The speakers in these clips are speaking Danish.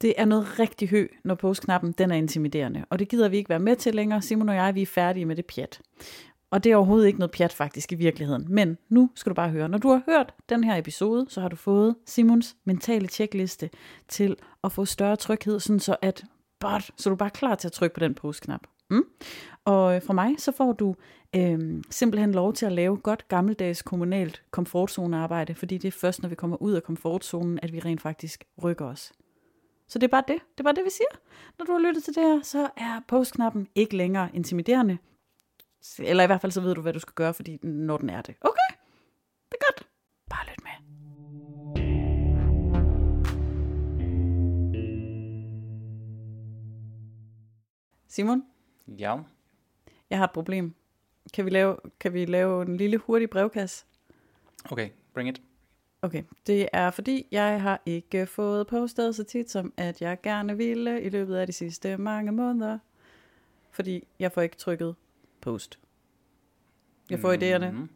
Det er noget rigtig hø, når postknappen den er intimiderende, og det gider vi ikke være med til længere. Simon og jeg, vi er færdige med det pjat. Og det er overhovedet ikke noget pjat faktisk i virkeligheden. Men nu skal du bare høre. Når du har hørt den her episode, så har du fået Simons mentale tjekliste til at få større tryghed, sådan så at but, så du er bare klar til at trykke på den postknap. Mm? Og øh, fra mig, så får du øh, simpelthen lov til at lave godt gammeldags kommunalt komfortzonearbejde, fordi det er først, når vi kommer ud af komfortzonen, at vi rent faktisk rykker os. Så det er bare det. Det er bare det, vi siger. Når du har lyttet til det her, så er postknappen ikke længere intimiderende. Eller i hvert fald så ved du, hvad du skal gøre, fordi når den er det. Okay, det er godt. Bare lyt med. Simon, Ja. jeg har et problem. Kan vi lave, kan vi lave en lille hurtig brevkasse? Okay, bring it. Okay, det er fordi, jeg har ikke fået postet så tit, som at jeg gerne ville i løbet af de sidste mange måneder. Fordi jeg får ikke trykket post. Jeg får idéerne, Mhm.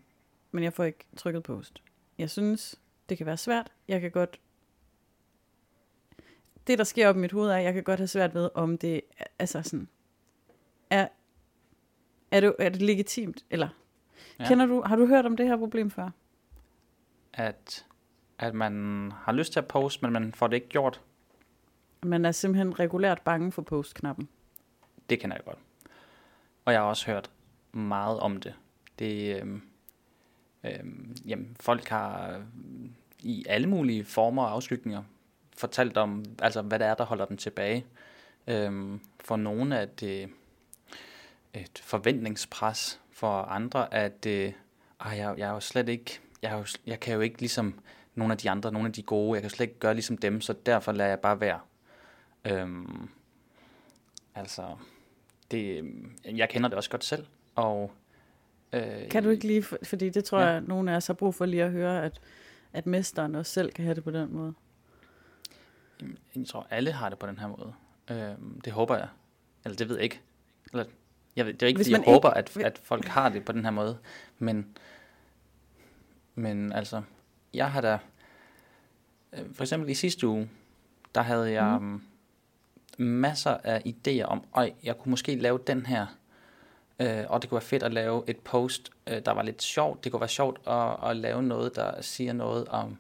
men jeg får ikke trykket post. Jeg synes, det kan være svært. Jeg kan godt... Det, der sker op i mit hoved, er, at jeg kan godt have svært ved, om det er, altså sådan... Er, er, det, er det legitimt? Eller ja. kender du, har du hørt om det her problem før? At, at man har lyst til at poste, men man får det ikke gjort. Man er simpelthen regulært bange for postknappen. Det kender jeg godt. Og jeg har også hørt meget om det. Det, øhm, øhm, jamen, folk har øh, i alle mulige former og afskygninger fortalt om, altså, hvad det er, der holder dem tilbage. Øhm, for nogle er det et forventningspres, for andre at øh, jeg, jeg er jo slet ikke, jeg, er jo, jeg kan jo ikke ligesom nogle af de andre, nogle af de gode, jeg kan slet ikke gøre ligesom dem, så derfor lader jeg bare være. Øhm, altså, det, jeg kender det også godt selv, og øh, Kan du ikke lige, for- fordi det tror Ja. jeg, nogen af os har brug for lige at høre, at, at mesteren også selv kan have det på den måde. Jeg tror, alle har det på den her måde. Øhm, det håber jeg. Eller det ved jeg ikke. Eller, jeg ved, det er ikke, Hvis fordi jeg man ikke- håber, at, at folk har det på den her måde. Men, men altså, jeg har da... øh, For eksempel i sidste uge, der havde jeg mm. masser af idéer om, øj, jeg kunne måske lave den her. Øh, og det kunne være fedt at lave et post, øh, der var lidt sjovt. Det kunne være sjovt at, at lave noget, der siger noget om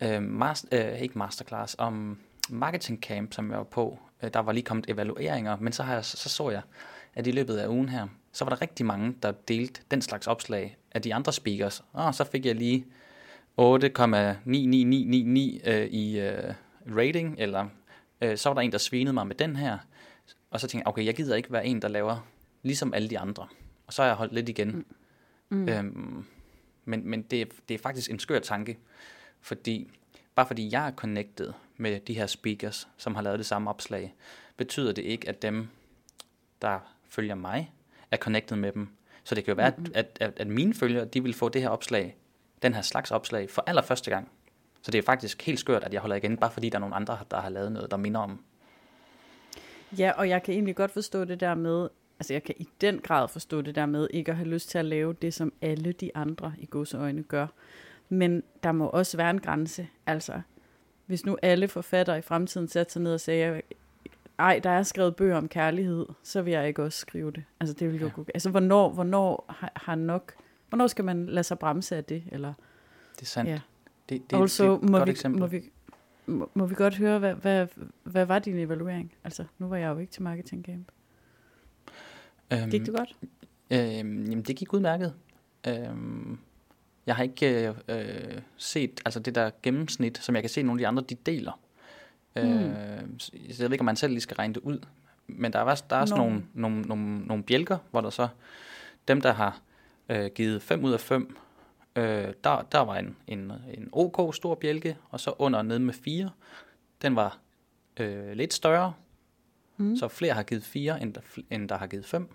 øh, master, øh, ikke masterclass, om marketing camp, som jeg var på. Øh, der var lige kommet evalueringer, men så, har jeg, så så jeg, at i løbet af ugen her, så var der rigtig mange, der delte den slags opslag af de andre speakers. Og så fik jeg lige 8,99999 øh, i øh, rating, eller øh, så var der en, der svinede mig med den her. Og så tænkte jeg, okay, jeg gider ikke være en, der laver ligesom alle de andre. Og så har jeg holdt lidt igen. Mm. Øhm, men men det, er- det er faktisk en skør tanke, fordi bare fordi jeg er connected med de her speakers, som har lavet det samme opslag, betyder det ikke, at dem, der følger mig, er connected med dem. Så det kan jo være, mm-hmm. at, at, at mine følgere, de vil få det her opslag, den her slags opslag, for allerførste gang. Så det er faktisk helt skørt, at jeg holder igen, bare fordi der er nogle andre, der har lavet noget, der minder om. Ja, og jeg kan egentlig godt forstå det der med, altså jeg kan i den grad forstå det der med ikke at have lyst til at lave det, som alle de andre i godseøjne gør. Men der må også være en grænse. Altså, hvis nu alle forfattere i fremtiden satte sig ned og sagde, ej, der er skrevet bøger om kærlighed, så vil jeg ikke også skrive det. Altså, det vil jo Ja. gå. Altså, hvornår, hvornår har, har nok, hvornår skal man lade sig bremse af det? Eller, Det er sandt. Ja. Det, det, also, det er et må, godt vi, eksempel. må, vi, må, må vi godt høre, hvad, hvad, hvad var din evaluering? Altså, nu var jeg jo ikke til marketing camp. øhm, Gik det godt? Øhm, jamen, det gik udmærket. Øhm, jeg har ikke øh, set altså det der gennemsnit, som jeg kan se nogle af de andre, de deler. Mm. Øh, så jeg ved ikke, om man selv lige skal regne det ud. Men der er, der er sådan Nå. nogle, nogle, nogle, nogle bjælker, hvor der så, dem der har øh, givet 5 ud af 5, øh, der, der var en, en, en OK stor bjælke, og så under nede med 4, den var øh, lidt større, mm. så flere har givet 4, end der, end der har givet 5.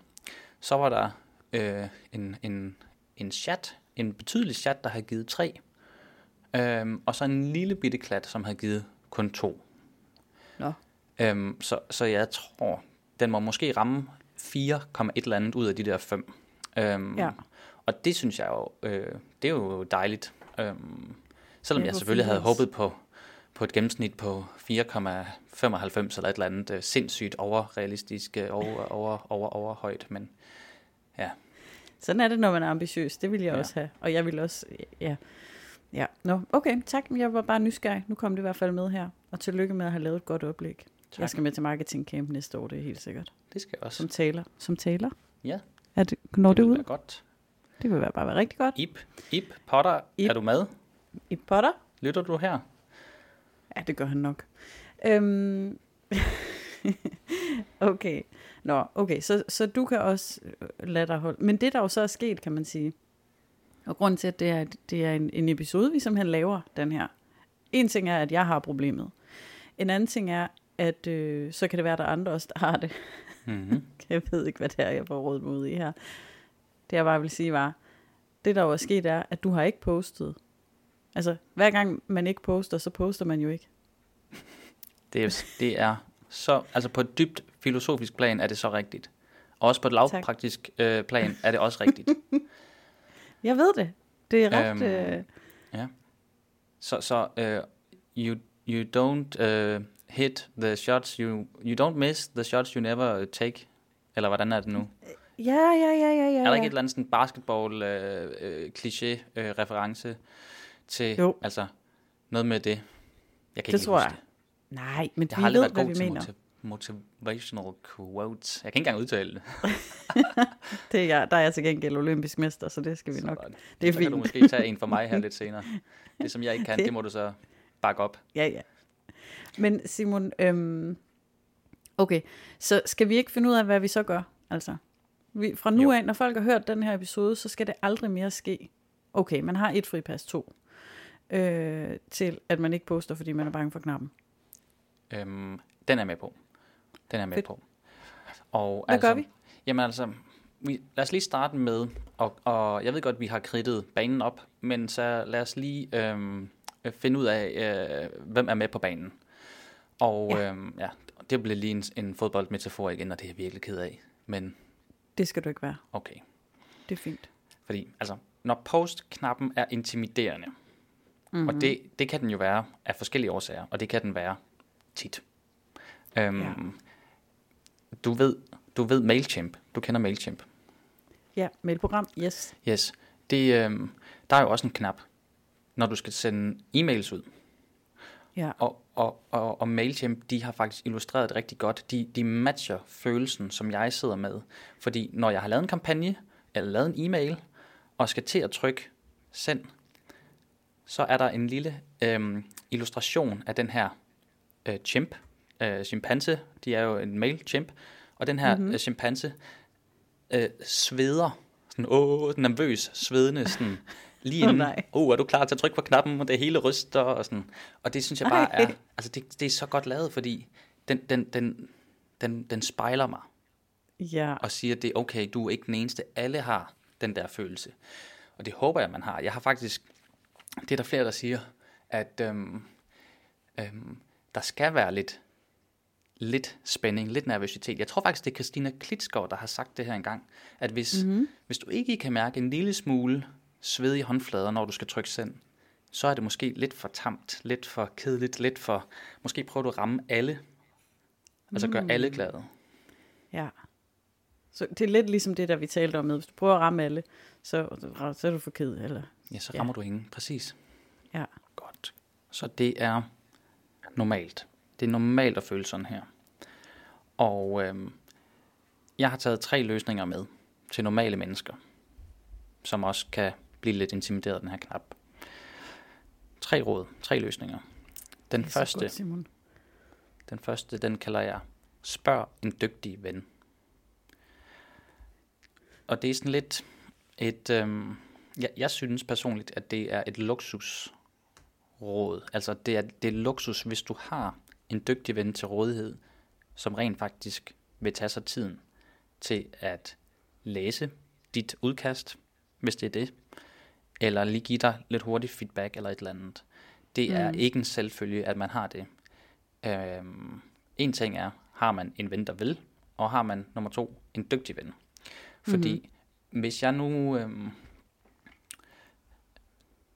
Så var der øh, en, en, en chat, en betydelig chat, der havde givet 3. Øhm, og så en lille bitte klat, som havde givet kun 2. Nå. Øhm, så, så jeg tror, den må måske ramme 4, et eller andet ud af de der 5. Øhm, Ja. Og det synes jeg jo, øh, det er jo dejligt. Øhm, selvom jeg selvfølgelig havde håbet på, på et gennemsnit på 4,95 eller et eller andet øh, sindssygt overrealistisk, øh, over, over, over, over højt, men ja. Sådan er det, når man er ambitiøs. Det vil jeg Ja. også have. Og jeg vil også, ja. Ja, nå, okay, tak. Jeg var bare nysgerrig. Nu kom det i hvert fald med her. Og tillykke med at have lavet et godt oplæg. Tak. Jeg skal med til marketing camp næste år, det er helt sikkert. Det skal jeg også. Som taler. Som taler? Ja, Er det, når det, vil ud? være godt. Det vil være bare være rigtig godt. Ip, Ip Potter, Ip. er du med? I Potter? Lytter du her? Ja, det gør han nok. Øhm. okay. Nå, okay, så, så du kan også øh, lade dig holde. Men det, der jo så er sket, kan man sige, og grunden til, at det er, det er en, en episode, vi simpelthen laver, den her. En ting er, at jeg har problemet. En anden ting er, at øh, så kan det være, at der er andre også, der har det. Mm-hmm. Jeg ved ikke, hvad det er, jeg får råd mod i her. Det jeg bare vil sige var, det der jo er sket er, at du har ikke postet. Altså, hver gang man ikke poster, så poster man jo ikke. Det, er, det er så, altså på et dybt filosofisk plan er det så rigtigt. Og også på et lavpraktisk øh, plan er det også rigtigt. Jeg ved det. Det er ret... Øhm, øh, Så, så uh, you, you don't uh, hit the shots, you, you don't miss the shots you never take. Eller hvordan er det nu? Ja, ja, ja, ja, ja. Er der ikke et eller andet sådan basketball øh, øh, øh, reference til Jo. altså noget med det? Jeg kan Det ikke tror jeg. Nej, men Jeg vi har ved, været hvad god vi til mener. motiv- motivational quotes. Jeg kan ikke engang udtale det. Det er jeg, der er jeg til gengæld olympisk mester, så det skal vi nok. Sådan. Det er så kan du fint. måske tage en for mig her lidt senere. Det, som jeg ikke kan, Det- det må du så bakke op. Ja, ja. Men Simon, øhm, okay, så skal vi ikke finde ud af, hvad vi så gør? Altså, vi, fra nu Jo. af, når folk har hørt den her episode, så skal det aldrig mere ske. Okay, man har et fripas to. Øh, til at man ikke poster, fordi man er bange for knappen. Øhm, den er med på. Den er med Fedt. på. Og Hvad altså, gør vi? Jamen altså, vi, lad os lige starte med, og, og jeg ved godt, vi har kridtet banen op, men så lad os lige øhm, øh, finde ud af, øh, hvem er med på banen. Og Ja. ja. Øhm, ja, det bliver lige en, en fodboldmetafor igen, og det er jeg virkelig ked af. Men Det skal du ikke være. okay. Det er fint. Fordi altså, når post-knappen er intimiderende, Mhm. mm-hmm. og det, det kan den jo være af forskellige årsager, og det kan den være tit. Øhm, Ja. du, ved, du ved MailChimp. Du kender MailChimp. Ja, mailprogram, yes. Yes. Det, øhm, der er jo også en knap, når du skal sende e-mails ud. Ja, Og, og, og, og MailChimp, de har faktisk illustreret det rigtig godt. De, de matcher følelsen, som jeg sidder med. Fordi når jeg har lavet en kampagne, eller lavet en e-mail, og skal til at trykke send, så er der en lille øhm, illustration af den her øh, chimp, øh, chimpanse. De er jo en male chimp. Og den her Mhm. mm-hmm. øh, chimpanse øh, sveder. Sådan, åh, nervøs, svedende, sådan, lige inden, nej. oh, er du klar til at trykke på knappen, og det hele ryster, og sådan. Og det synes jeg bare Ej. er, altså det, det er så godt lavet, fordi den, den, den, den, den spejler mig, ja. og siger, det er okay, du er ikke den eneste, alle har den der følelse. Og det håber jeg, man har. Jeg har faktisk, det er der flere, der siger, at øhm, øhm, der skal være lidt, lidt spænding, lidt nervøsitet. Jeg tror faktisk, det er Christina Klitskov, der har sagt det her engang, at hvis, mm-hmm. hvis du ikke kan mærke en lille smule sved i håndflader, når du skal trykke send, så er det måske lidt for tamt, lidt for kedeligt, lidt for... Måske prøver du at ramme alle. Altså gøre alle glade. Ja. Så det er lidt ligesom det, der vi talte om med, hvis du prøver at ramme alle, så, så er du for ked, eller? Ja, så Ja. rammer du ingen. Præcis. Ja. Godt. Så det er normalt. Det er normalt at føle sådan her. Og øhm, jeg har taget tre løsninger med til normale mennesker, som også kan blive lidt intimideret af den her knap. Tre råd, tre løsninger. Den Det er første, godt, Simon. den første, den kalder jeg Spørg en dygtig ven. Og det er sådan lidt et... Øhm, jeg, jeg synes personligt, at det er et luksusråd. Altså det er, det er luksus, hvis du har en dygtig ven til rådighed, som rent faktisk vil tage sig tiden til at læse dit udkast, hvis det er det, eller lige give dig lidt hurtig feedback eller et eller andet. Det er Mm. ikke en selvfølge, at man har det. Øhm, en ting er, har man en ven, der vil, og har man nummer to, en dygtig ven. Fordi mm-hmm. hvis jeg nu øhm,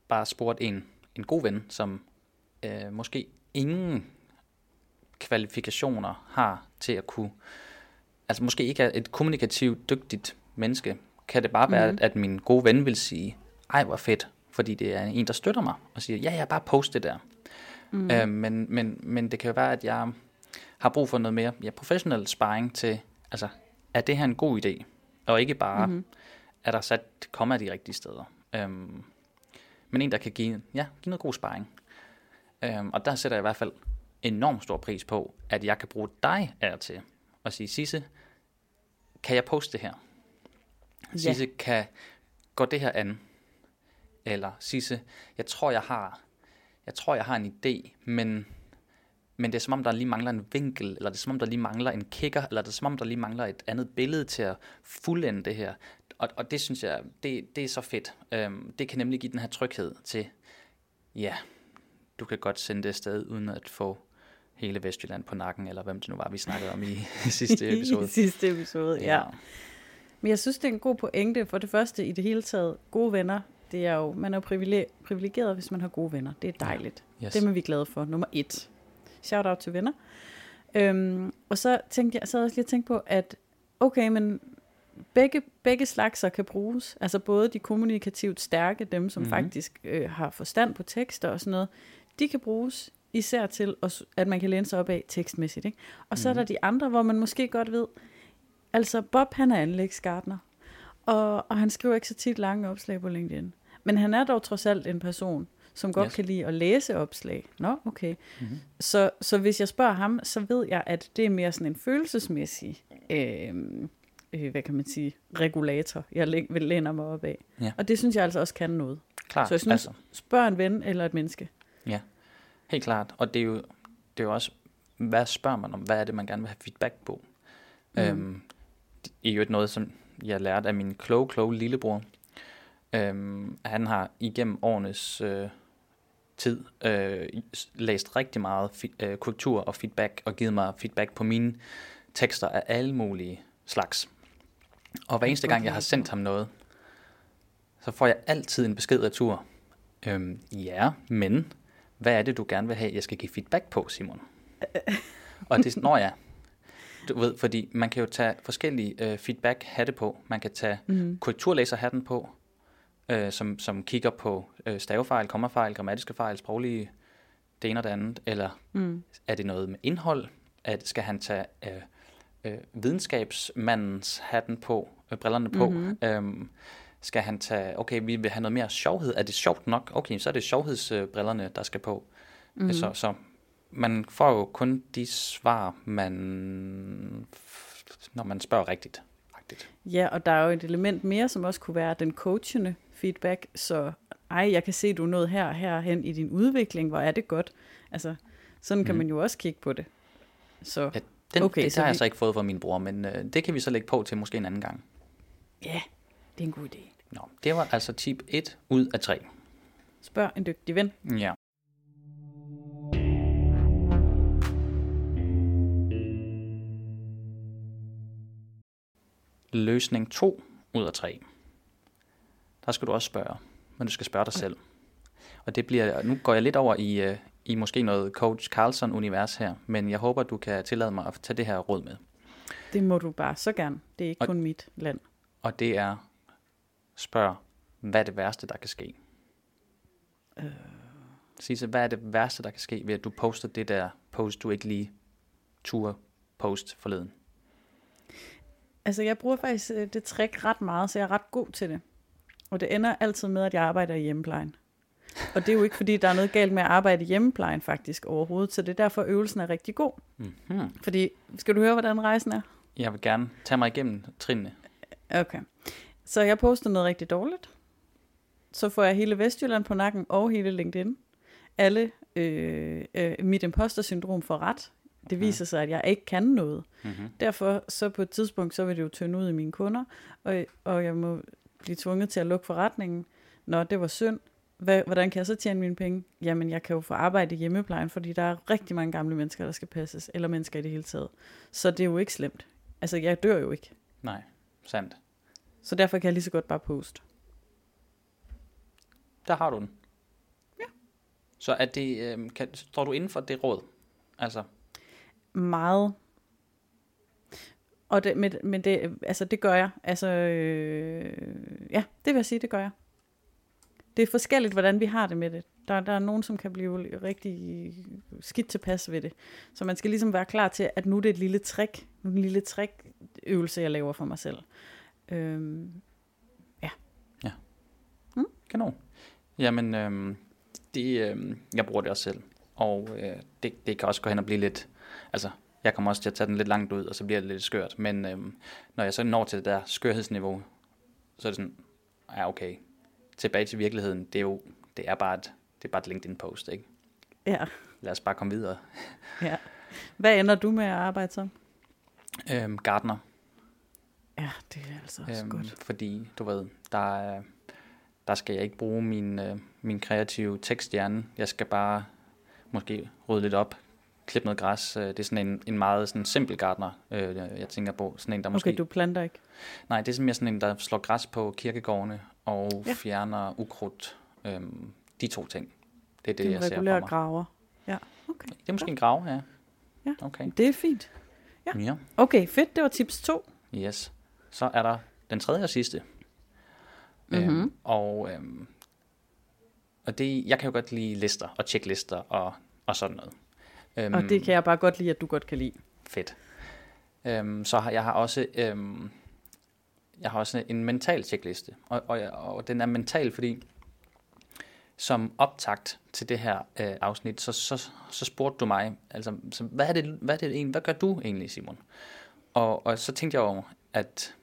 bare spurgte en, en god ven, som øh, måske ingen kvalifikationer har til at kunne, altså måske ikke er et kommunikativt dygtigt menneske, kan det bare være, Mhm. at, at min gode ven vil sige, ej hvor fedt, fordi det er en, der støtter mig, og siger, ja, ja, bare post det der. Mm. Øh, men, men, men det kan jo være, at jeg har brug for noget mere ja, professionel sparring til, altså, er det her en god idé? Og ikke bare, mm-hmm. er der sat komma de rigtige steder. Øhm, men en, der kan give, ja, give noget god sparring. Øhm, og der sætter jeg i hvert fald enormt stor pris på, at jeg kan bruge dig af til og sige, Sisse, kan jeg poste det her? Ja. Sisse, kan gå det her an? Eller Sisse, jeg tror, jeg har, jeg tror, jeg har en idé, men, men det er som om, der lige mangler en vinkel, eller det er som om, der lige mangler en kicker, eller det er som om, der lige mangler et andet billede til at fuldende det her. Og, og det synes jeg, det, det er så fedt. Øhm, det kan nemlig give den her tryghed til, ja, du kan godt sende det afsted, uden at få hele Vestjylland på nakken, eller hvem det nu var, vi snakkede om i sidste episode. I sidste episode, ja. ja. Men jeg synes, det er en god pointe. For det første, i det hele taget, gode venner. Det er jo, man er jo privileg- privilegeret, hvis man har gode venner. Det er dejligt. Yes. Dem er vi glade for. Nummer et. Shout out til venner. Øhm, og så tænkte jeg, så havde jeg også lige tænkt på, at okay, men begge, begge slagser kan bruges. Altså både de kommunikativt stærke, dem som Mhm. mm-hmm. faktisk øh, har forstand på tekster og sådan noget, de kan bruges især til, at, at man kan læne sig op af tekstmæssigt. Ikke? Og så mm-hmm. er der de andre, hvor man måske godt ved, altså Bob han er anlægsgartner, og, og han skriver ikke så tit lange opslag på LinkedIn. Men han er dog trods alt en person, som godt Yes. kan lide at læse opslag. Nå, okay. Mhm. Så, så hvis jeg spørger ham, så ved jeg, at det er mere sådan en følelsesmæssig, øh, øh, hvad kan man sige, regulator, jeg læ- vil læne mig op af. Ja. Og det synes jeg altså også kan noget. Klart, Så jeg synes, altså, spørg en ven eller et menneske. helt klart. Og det er jo, det er jo også, hvad spørger man om? Hvad er det, man gerne vil have feedback på? Mm. Øhm, det er jo noget, som jeg lærte af min kloge, kloge lillebror. Øhm, han har igennem årenes øh, tid øh, læst rigtig meget fi- øh, kultur og feedback, og givet mig feedback på mine tekster af alle mulige slags. Og hver eneste gang, jeg har sendt ham noget, så får jeg altid en besked retur. Øhm, ja, men hvad er det, du gerne vil have, jeg skal give feedback på, Simon? og det når jeg. Du ved, fordi man kan jo tage forskellige øh, feedback hatte på. Man kan tage Mm. korrekturlæserhatten på, øh, som, som kigger på øh, stavefejl, kommafejl, grammatiske fejl, sproglige, det ene og det andet. Eller Mm. er det noget med indhold? At, skal han tage øh, øh, videnskabsmandens hatten på, øh, brillerne på? Mhm. Øhm, skal han tage, okay, vi vil have noget mere sjovhed. Er det sjovt nok? Okay, så er det sjovhedsbrillerne, der skal på. Mhm. Mm. Så, så man får jo kun de svar, man, når man spørger rigtigt. rigtigt. Ja, og der er jo et element mere, som også kunne være den coachende feedback, så ej, jeg kan se, du er nået her og her hen i din udvikling, hvor er det godt. Altså, sådan kan Mhm. man jo også kigge på det. Så Ja, Den, Okay, det så har jeg vi- så ikke fået fra min bror, men øh, det kan vi så lægge på til måske en anden gang. ja, det er en god idé. Nå, det var altså tip 1 ud af 3. Spørg en dygtig ven. Ja. Løsning 2 ud af 3. Der skal du også spørge, men du skal spørge dig selv. Og det bliver, nu går jeg lidt over i, øh, i måske noget Coach Carlson-univers her, men jeg håber, du kan tillade mig at tage det her råd med. Det må du bare så gerne. Det er ikke Og- kun mit land. Og det er, spørg, hvad er det værste, der kan ske? Øh. Sisse, hvad er det værste, der kan ske ved, at du poster det der post, du ikke lige turde post forleden? Altså, jeg bruger faktisk øh, det trick ret meget, så jeg er ret god til det. Og det ender altid med, at jeg arbejder i hjemmeplejen. Og det er jo ikke, fordi der er noget galt med at arbejde i hjemmeplejen faktisk overhovedet, så det er derfor, øvelsen er rigtig god. Mm-hmm. Fordi, skal du høre, hvordan rejsen er? Jeg vil gerne tage mig igennem trinene. Okay. Så jeg poster noget rigtig dårligt. Så får jeg hele Vestjylland på nakken og hele LinkedIn. Alle, øh, øh, mit imposter-syndrom får ret. Det viser sig, at jeg ikke kan noget. Mm-hmm. Derfor så på et tidspunkt, så vil det jo tynde ud i mine kunder, og, og jeg må blive tvunget til at lukke forretningen. Nå, det var synd. Hvad, hvordan kan jeg så tjene mine penge? Jamen, jeg kan jo få arbejde i hjemmeplejen, fordi der er rigtig mange gamle mennesker, der skal passes, eller mennesker i det hele taget. Så det er jo ikke slemt. Altså, jeg dør jo ikke. Nej, sandt. Så derfor kan jeg lige så godt bare poste. Der har du den. Så er det, øh, kan, står du inden for det råd? Altså, Meget. Og det, men, men det, altså, det gør jeg. Altså, øh, ja, det vil jeg sige, det gør jeg. Det er forskelligt, hvordan vi har det med det. Der, der er nogen, som kan blive rigtig skidt tilpas ved det. Så man skal ligesom være klar til, at nu er det et lille trick. Er en lille trick øvelse, jeg laver for mig selv. Øhm, kanon. Jamen, øh, det, øh, jeg bruger det også selv. Og øh, det, det kan også gå hen og blive lidt, altså, jeg kommer også til at tage den lidt langt ud, og så bliver det lidt skørt. Men øh, når jeg så når til det der skørhedsniveau, så er det sådan, ja okay, tilbage til virkeligheden, det er jo, det er bare et, det er bare et LinkedIn-post, ikke? ja, Lad os bare komme videre. ja. Hvad ender du med at arbejde som? Øhm, Gardner, Ja, det er altså også øhm, godt. fordi du ved, der, er, der skal jeg ikke bruge min, øh, min kreative teksthjerne. Jeg skal bare måske rydde lidt op, klippe noget græs. Øh, Det er sådan en, en meget sådan simpel Gardner, øh, jeg tænker på. Sådan en, der måske... Okay, du planter ikke. Nej, det er mere sådan en, der slår græs på kirkegårdene og Ja. ja. fjerner ukrudt. Øhm, de to ting. Det er det, Det jeg ser for mig. graver. Ja, okay. Det er måske en grav, ja. Ja. Okay. Det er fint. Ja. Ja. Okay, fedt. Det var tips 2. Yes. Så er der den tredje og sidste. Mhm. Øhm, og øhm, og det, jeg kan jo godt lide lister og checklister og, og sådan noget. Øhm, Og det kan jeg bare godt lide, at du godt kan lide. Fedt. Øhm, så har jeg har også øhm, jeg har også en mental checkliste, og, og, og den er mental, fordi som optakt til det her øh, afsnit, så, så, så spurgte du mig, altså, så hvad, er det, hvad, er det, hvad gør du egentlig, Simon? Og, og så tænkte jeg jo, at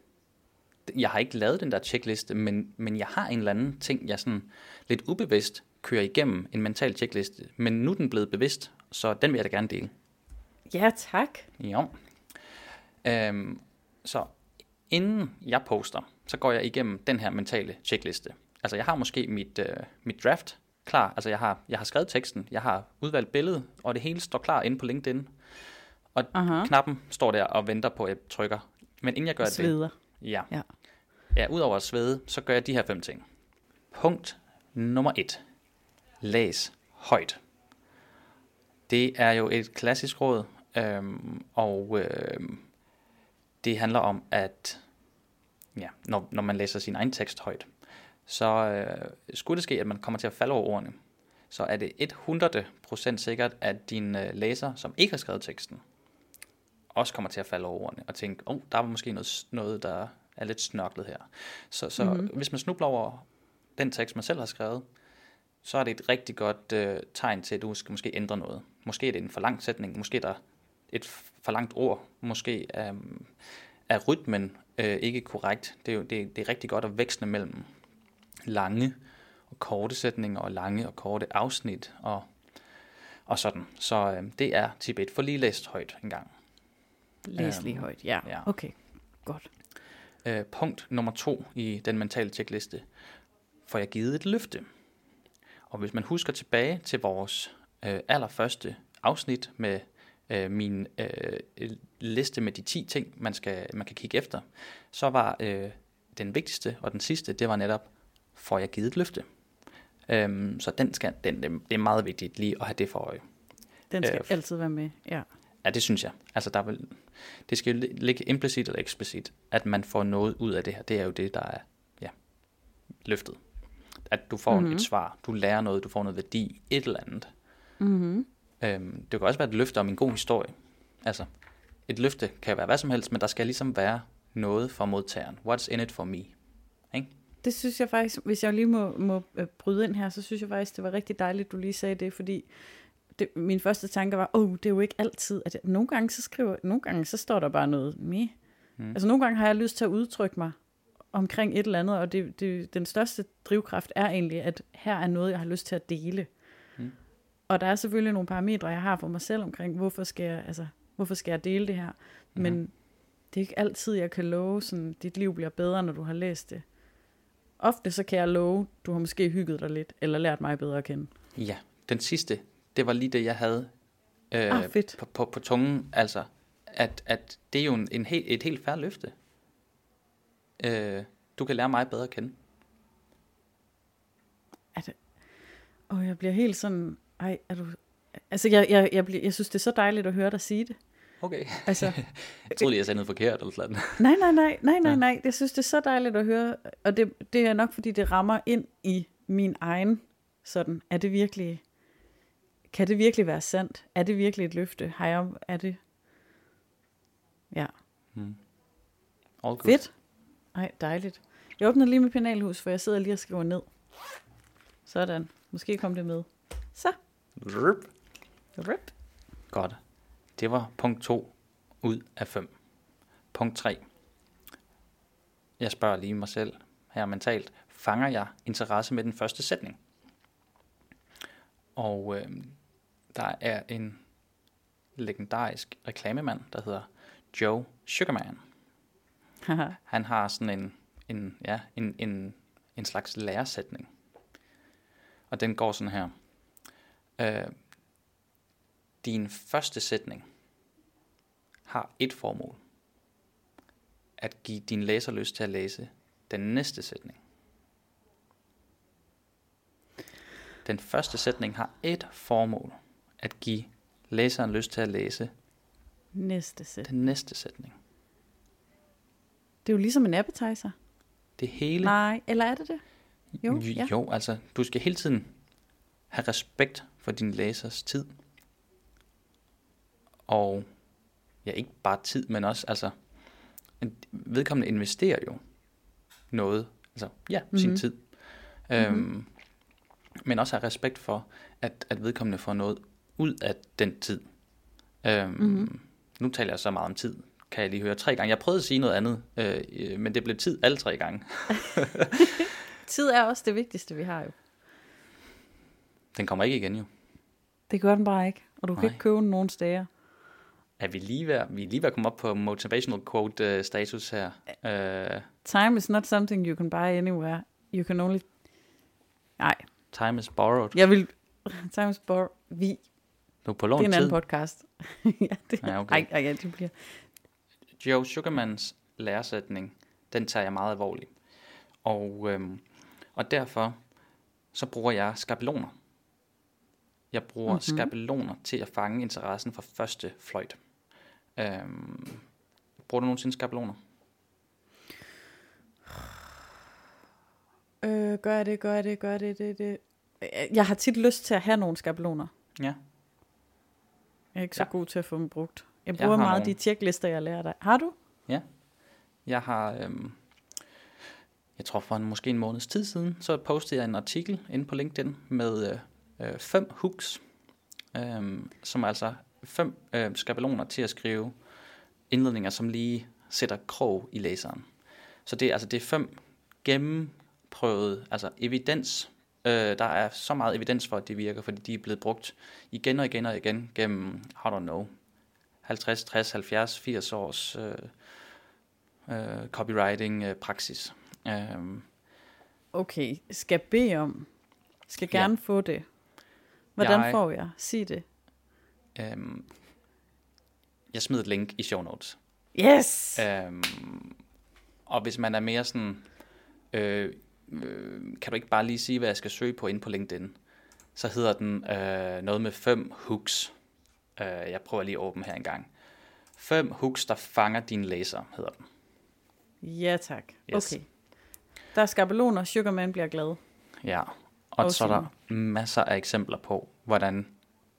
jeg har ikke lavet den der checkliste, men, men jeg har en eller anden ting, jeg sådan lidt ubevidst kører igennem en mental checkliste, men nu er den blevet bevidst, så den vil jeg da gerne dele. Ja, tak. Jo. Øhm, så inden jeg poster, så går jeg igennem den her mentale checkliste. Altså jeg har måske mit, øh, mit draft klar. Altså jeg har, jeg har skrevet teksten, jeg har udvalgt billedet, og det hele står klar inde på LinkedIn. Og Aha. knappen står der og venter på, at jeg trykker. Men inden jeg gør det, Sveder. ja. Ja. ja, udover at svede, så gør jeg de her fem ting. Punkt nummer et. Læs højt. Det er jo et klassisk råd, øhm, og øhm, det handler om, at ja, når, når man læser sin egen tekst højt, så øh, skulle det ske, at man kommer til at falde over ordene, så er det 100% sikkert, at din øh, læser, som ikke har skrevet teksten, også kommer til at falde over ordene og tænke, åh, oh, der var måske noget, noget, der er lidt snørklet her. Så, så mm-hmm. hvis man snubler over den tekst, man selv har skrevet, så er det et rigtig godt øh, tegn til, at du skal måske ændre noget. Måske er det en for lang sætning, måske er der et for langt ord, måske um, er rytmen øh, ikke korrekt. Det er jo det, det er rigtig godt at veksle mellem lange og korte sætninger, og lange og korte afsnit, og, og sådan. Så øh, det er tip 1. For lige læst højt en gang. Læs Øhm, lige højt. Ja, ja. okay. Godt. Øh, punkt nummer to i den mentale checkliste. Får jeg givet et løfte? Og hvis man husker tilbage til vores øh, allerførste afsnit med øh, min øh, liste med de 10 ting, man, skal, man kan kigge efter, så var øh, den vigtigste og den sidste, det var netop, får jeg givet et løfte? Øhm, så den skal, den, det er meget vigtigt lige at have det for øje. Den skal Øh, altid være med. Ja. Ja, det synes jeg. Altså, der vil, det skal jo ligge implicit eller eksplicit, at man får noget ud af det her. Det er jo det, der er ja, løftet. At du får mm-hmm. et svar, du lærer noget, du får noget værdi, et eller andet. Mm-hmm. Øhm, det kan også være et løfte om en god historie. Altså, et løfte kan være hvad som helst, men der skal ligesom være noget for modtageren. What's in it for me? Ikke? Det synes jeg faktisk, hvis jeg lige må, må øh, bryde ind her, så synes jeg faktisk, det var rigtig dejligt, du lige sagde det, fordi det, min første tanke var, åh, oh, det er jo ikke altid, at jeg, nogle gange så skriver, nogle gange så står der bare noget me. Mm. Altså nogle gange har jeg lyst til at udtrykke mig omkring et eller andet, og det, det, den største drivkraft er egentlig, at her er noget, jeg har lyst til at dele. Mm. Og der er selvfølgelig nogle parametre, jeg har for mig selv omkring, hvorfor skal jeg, altså, hvorfor skal jeg dele det her. Men det er ikke altid, jeg kan love, sådan, dit liv bliver bedre, når du har læst det. Ofte så kan jeg love, du har måske hygget dig lidt, eller lært mig bedre at kende. Ja, den sidste, det var lige det, jeg havde øh, Ah, fedt. på, på, på tungen. Altså, at, at det er jo en, en helt, et helt færre løfte. Øh, du kan lære mig bedre at kende. Og jeg bliver helt sådan Ej, er du... Altså, jeg, jeg, jeg, bliver, jeg synes, det er så dejligt at høre dig sige det. Okay. Altså, Jeg troede lige, jeg sagde noget forkert eller sådan. nej, nej, nej, nej, nej, nej. Jeg synes, det er så dejligt at høre. Og det, det er nok, fordi det rammer ind i min egen sådan. Er det virkelig... Kan det virkelig være sandt? Er det virkelig et løfte? Har jeg... Er det... Ja. All good. Fedt. Ej, dejligt. Jeg åbner lige med penalhus, for jeg sidder lige og skriver ned. Sådan. Måske kom det med. Så. Rup. Rip. Godt. Det var punkt 2 ud af 5. Punkt 3. Jeg spørger lige mig selv her mentalt. Fanger jeg interesse med den første sætning? Og øh, der er en legendarisk reklamemand, der hedder Joe Sugarman. Han har sådan en, en, ja, en, en, en slags læresætning. Og den går sådan her. Øh, din første sætning har et formål. At give din læser lyst til at læse den næste sætning. Den første sætning har et formål. At give læseren lyst til at læse Næste sæt. den næste sætning. Det er jo ligesom en appetizer. Det hele Nej, eller er det det? Jo, jo, ja. jo, altså, du skal hele tiden have respekt for din læsers tid. Og ja, ikke bare tid, men også, altså, en- vedkommende investerer jo noget, altså, ja, mm-hmm. sin Mhm. tid. Øhm, men også have respekt for, at, at vedkommende får noget ud af den tid. Øhm, Mhm. mm-hmm. Nu taler jeg så meget om tid, kan jeg lige høre tre gange. Jeg prøvede at sige noget andet, øh, men det blev tid alle tre gange. Tid er også det vigtigste, vi har jo. Den kommer ikke igen jo. Det gør den bare ikke. Og du kan Nej. ikke købe den nogen steder. Er vi lige ved, vi er lige ved at komme op på motivational quote uh, status her? Uh, Time is not something you can buy anywhere. You can only... Nej, time is borrowed. jeg vil... Time is borrowed. Vi. Du er på Det lån er en anden tid. podcast. ja, det, Ja, okay. ej, ej, det bliver... Joe Sugarmans læresætning, den tager jeg meget alvorligt. Og, øhm, og derfor så bruger jeg skabeloner. Jeg bruger mm-hmm. skabeloner til at fange interessen for første fløjt. Øhm, bruger du nogensinde skabeloner? Øh, gør det, gør det, gør det, det, det. Jeg har tit lyst til at have nogle skabeloner. Ja. Jeg er ikke så Ja. god til at få dem brugt. Jeg Jeg bruger har meget nogle. de checklister, jeg lærer dig. Har du? Jeg har, øhm, jeg tror for en, måske en måneds tid siden, så postede jeg en artikel inde på LinkedIn med øh, øh, fem hooks, øhm, som er altså fem øh, skabeloner til at skrive indledninger, som lige sætter krog i læseren. Så det, er- altså, det er fem gennemprøvede, altså evidens. Øh, der er så meget evidens for, at det virker, fordi de er blevet brugt igen og igen og igen gennem, I don't know, 50, 60, 70, 80 års øh, øh, copywriting øh, praksis. Øhm, Okay, skal bede om. Skal Ja. gerne få det. Hvordan Jeg- får jeg? Sig det. øhm, jeg smider et link i show notes. Yes! Øhm, og hvis man er mere sådan, øh, øh, kan du ikke bare lige sige, hvad jeg skal søge på inde på LinkedIn? Så hedder den øh, noget med fem hooks. Øh, jeg prøver lige at åbne her en gang. Fem hooks, der fanger dine læser, hedder den. Ja, tak. Yes. Okay. Der er skabeloner, Sugarman bliver glad. Ja, og Og så er der masser af eksempler på, hvordan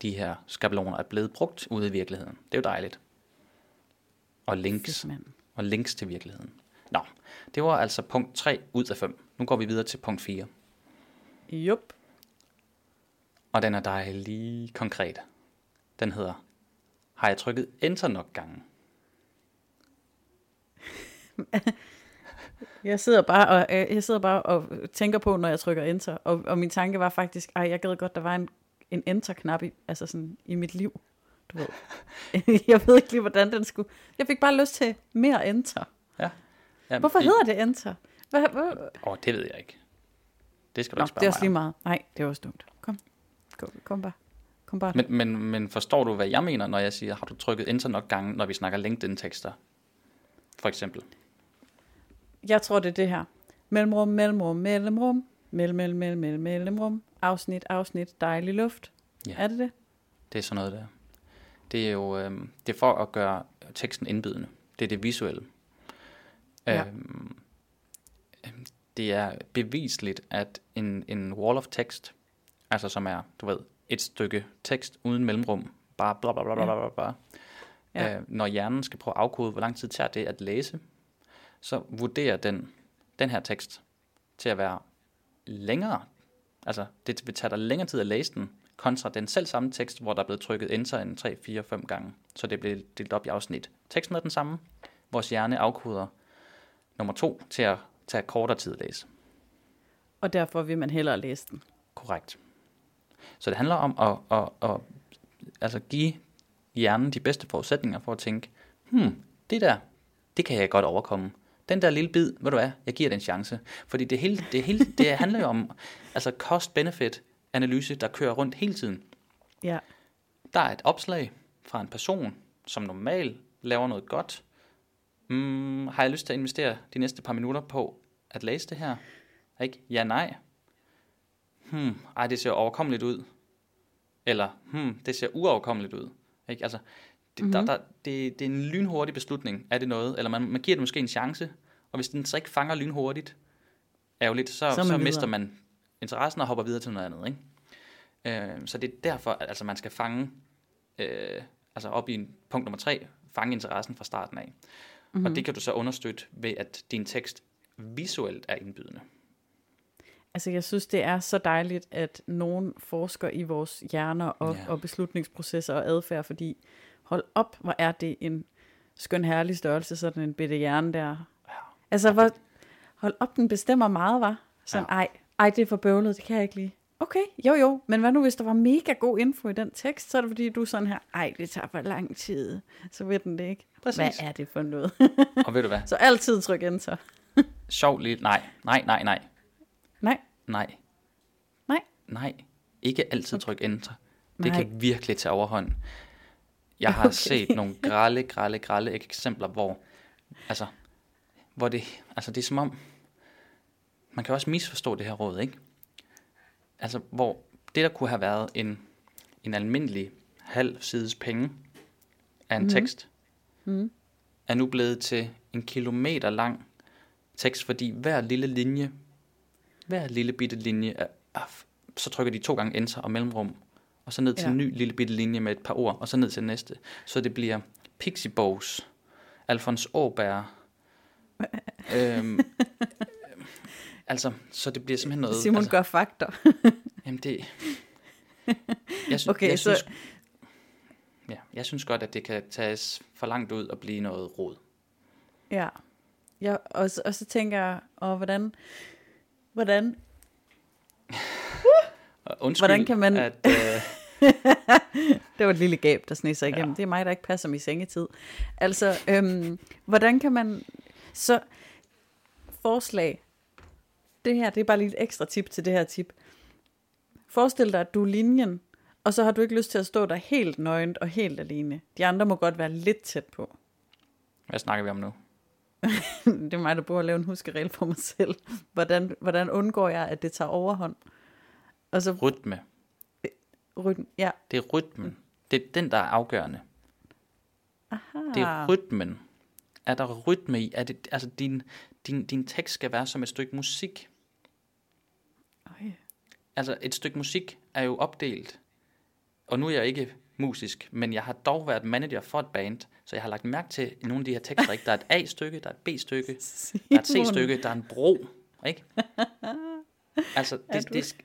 de her skabeloner er blevet brugt ude i virkeligheden. Det er jo dejligt. Og links, Fedt, og links til virkeligheden. Nå, det var altså punkt 3 ud af 5. Nu går vi videre til punkt 4. Jup. Og den er dejlig konkret. Den hedder, har jeg trykket enter nok gange? Jeg sidder bare og, øh, jeg sidder bare og tænker på, når jeg trykker enter. Og, og min tanke var faktisk, at jeg gad godt, der var en, en enter-knap i, altså sådan, i mit liv. Du ved. jeg ved ikke lige, hvordan den skulle... Jeg fik bare lyst til mere enter. Ja, Hvorfor hedder det enter? Hvad, hvad? Åh, oh, det ved jeg ikke. Det skal du Nå, ikke det er spørge også mig lige meget. Nej, det er også dumt. Kom. Kom, kom bare. Kom bare. Men, men, men forstår du, hvad jeg mener, når jeg siger, har du trykket enter nok gange, når vi snakker LinkedIn-tekster? For eksempel. Jeg tror, det er det her. Mellemrum, mellemrum, mellemrum. Mellem, mellem, mellem, mellem, mellemrum. Afsnit, afsnit, dejlig luft. Ja. Er det det? Det er sådan noget der. Det er jo øh, det er for at gøre teksten indbydende. Det er det visuelle. Ja. Øhm, det er bevisligt, at en, en wall of text, altså som er, du ved, et stykke tekst uden mellemrum, bare bla bla bla bla bla, bla. Ja. Øh, når hjernen skal prøve at afkode, hvor lang tid tager det at læse, så vurderer den, den her tekst til at være længere. Altså, det vil tage dig længere tid at læse den, kontra den selv samme tekst, hvor der er blevet trykket enter en 3, 4, 5 gange. Så det bliver delt op i afsnit. Teksten er den samme. Vores hjerne afkoder nummer to til at tage kortere tid at læse. Og derfor vil man hellere læse den. Korrekt. Så det handler om at, at, at altså give hjernen de bedste forudsætninger for at tænke, hmm, det der, det kan jeg godt overkomme. Den der lille bid, ved du hvad, jeg giver den en chance. Fordi det, hele, det, hele, det handler jo om altså cost-benefit analyse, der kører rundt hele tiden. Ja. Der er et opslag fra en person, som normalt laver noget godt. Mm, har jeg lyst til at investere de næste par minutter på at læse det her? Ikke? Ja, nej. Hmm, ej, det ser overkommeligt ud. Eller, hmm, det ser uoverkommeligt ud. Ikke? Altså, det, mm-hmm. der, der, det, det er en lynhurtig beslutning. Er det noget? Eller man, man giver det måske en chance. Og hvis den så ikke fanger lynhurtigt, ærgerligt, så, Så så, man så videre. mister man interessen og hopper videre til noget andet. Ikke? Øh, så det er derfor, at altså, man skal fange, øh, altså op i en, punkt nummer tre, fange interessen fra starten af. Mm-hmm. Og det kan du så understøtte ved, at din tekst visuelt er indbydende. Altså, jeg synes, det er så dejligt, at nogen forsker i vores hjerner og, Ja. og beslutningsprocesser og adfærd, fordi hold op, hvor er det en skøn herlig størrelse, sådan en bitte hjerne der. Altså, hvor, hold op, den bestemmer meget, var. Sådan, Ja. ej, ej, det er for bøvlet, det kan jeg ikke lide. Okay, jo jo, men hvad nu, hvis der var mega god info i den tekst, så er det fordi, du er sådan her, ej, det tager for lang tid, så ved den det ikke. Præcis. Hvad er det for noget? Og ved du hvad? så altid tryk enter. Sjov lige. Nej, nej, nej, nej. Nej, Nej. Nej. Nej. Ikke altid tryk enter. Det Nej. kan virkelig tage overhånd. Jeg har Okay. set nogle grælde, grælde, grælde eksempler, hvor, altså, hvor det, altså det er som om, man kan også misforstå det her råd, ikke? Altså, hvor det der kunne have været en, en almindelig halv sides penge af en mm. tekst, Mhm. er nu blevet til en kilometer lang tekst, fordi hver lille linje, hver lille bitte linje, er, er, så trykker de to gange enter og mellemrum, og så ned til Ja. en ny lille bitte linje med et par ord, og så ned til næste. Så det bliver Pixie Bows, Alfons Åberg, øhm, altså, så det bliver simpelthen noget... Simon altså, gør fakter. Jamen det... Jeg, sy- Okay, jeg så- synes, ja, jeg synes godt, at det kan tages for langt ud og blive noget rod. Ja. ja og, så- og så tænker jeg, og hvordan, hvordan, undskyld, Hvordan kan man- at, øh, det var et lille gab, der sneg sig igennem. Ja. Det er mig, der ikke passer min sengetid. Altså, øhm, hvordan kan man, så forslag, det her, det er bare lige et ekstra tip til det her tip. Forestil dig, at du er linjen, og så har du ikke lyst til at stå der helt nøgent og helt alene. De andre må godt være lidt tæt på. hvad snakker vi om nu? det er mig, der burde lave en huskeregel for mig selv. Hvordan, hvordan undgår jeg, at det tager overhånd? Og så Rytme. rytme, ja. Det er rytmen. Det er den, der er afgørende. Aha. Det er rytmen. Er der rytme i? Er det, altså, din, din, din tekst skal være som et stykke musik. Øj. Altså, et stykke musik er jo opdelt. Og nu er jeg ikke musisk, men jeg har dog været manager for et band, så jeg har lagt mærke til nogle af de her tekster, ikke? Der er et A-stykke, der er et B-stykke, der er et. C-stykke, der er en bro, ikke? Altså, det, det,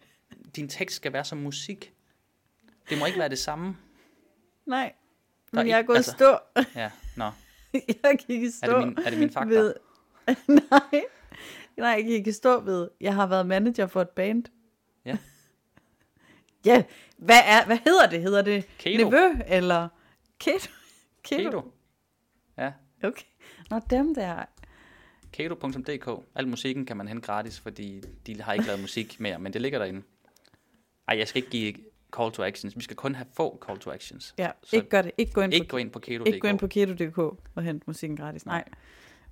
din tekst skal være som musik. Det må ikke være det samme. Nej, Der men jeg er ikke- gået altså- stå. Ja, nå. jeg gik i stå Er det min, er det min fakta? ved... nej, nej, jeg gik i stå ved, jeg har været manager for et band. Ja. Ja, hvad, er, hvad hedder det? Hedder det Keto. Nevø, eller Keto? Keto. Ja, Okay. Nå, dem der. keto.dk. Al musikken kan man hente gratis, fordi de har ikke lavet musik mere, men det ligger derinde. Ej, jeg skal ikke give call to actions. Vi skal kun have få call to actions. Ja, Så ikke gør det. Ikke gå ind Ikke på, gå ind på keto.dk. ikke gå ind på keto.dk og hente musikken gratis. Nej. Men,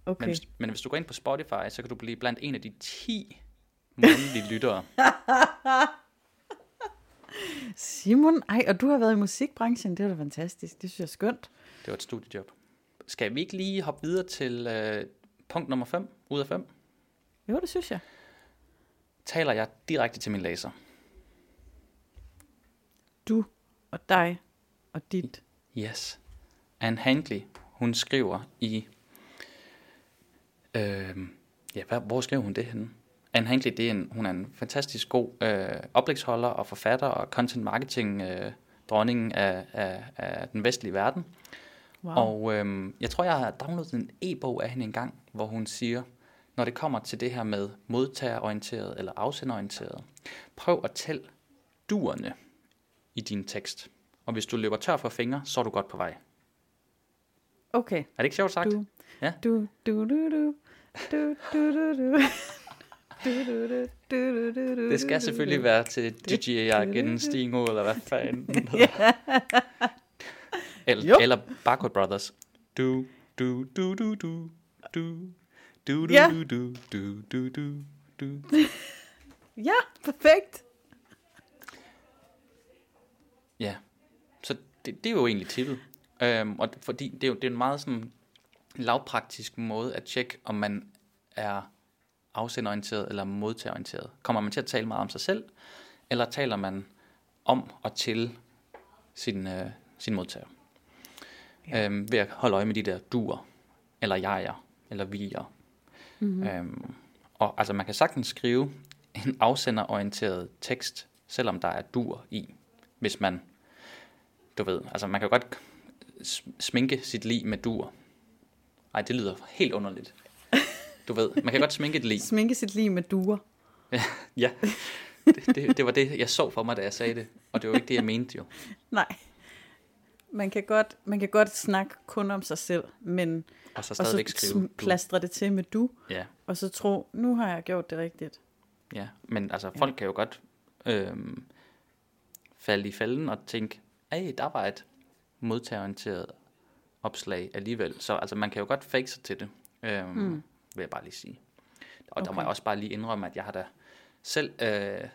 Okay. hvis, men hvis du går ind på Spotify, så kan du blive blandt en af de 10 månedlige lyttere. Simon, ej, og du har været i musikbranchen, det var da fantastisk. Det synes jeg er skønt. Det var et studiejob. Skal vi ikke lige hoppe videre til øh, punkt nummer 5 ud af 5? Jo, det synes jeg. Taler jeg direkte til min læser? Du og dig og dit. Yes. Anne Handley, hun skriver i... Øh, ja, hvor skriver hun det henne? Anne Handley, det er en, hun er en fantastisk god øh, oplægsholder og forfatter og content marketing øh, dronningen af, af, af den vestlige verden. Wow. Og øh, jeg tror, jeg har downloadet en e-bog af hende en gang, hvor hun siger, når det kommer til det her med modtagerorienteret eller afsenderorienteret, prøv at tælle duerne i din tekst. Og hvis du løber tør for fingre, så er du godt på vej. Okay. Er det ikke sjovt sagt? Du, Ja. du, du, du, du, du, du, du, Det skal selvfølgelig være til DJ Jørgen Stingo, eller hvad fanden. Eller, Jo. eller Barcode Brothers. Du, du, du, du, du, du, du, du, Ja. du, du, du, du, du, du. Ja, perfekt. Ja, så det, det er jo egentlig tippet. Øhm, og fordi det er jo det er en meget sådan lavpraktisk måde at tjekke, om man er afsenderorienteret eller modtagerorienteret. Kommer man til at tale meget om sig selv, eller taler man om og til sin, øh, sin modtager? Ja. Øhm, ved at holde øje med de der duer, eller jeger, eller vier. Mm-hmm. Øhm, og altså man kan sagtens skrive en afsenderorienteret tekst, selvom der er duer i, hvis man, du ved, altså man kan jo godt sm- sminke sit lig med duer. Ej, det lyder helt underligt. Du ved, man kan godt sminke et lig. Sminke sit liv med duer. Ja, det, det, det var det, jeg så for mig, da jeg sagde det. Og det var ikke det, jeg mente jo. Nej. Man kan, godt, man kan godt snakke kun om sig selv, men Og så og så skrive. plastre det til med du, Ja, og så tro, nu har jeg gjort det rigtigt. ja. Men altså, folk kan jo godt øhm, falde i fælden og tænke, hey, der var et modtagerorienteret opslag alligevel. Så altså, man kan jo godt fake sig til det, øhm, mm. Vil jeg bare lige sige. Og okay. der må jeg også bare lige indrømme, at jeg har da selv øh,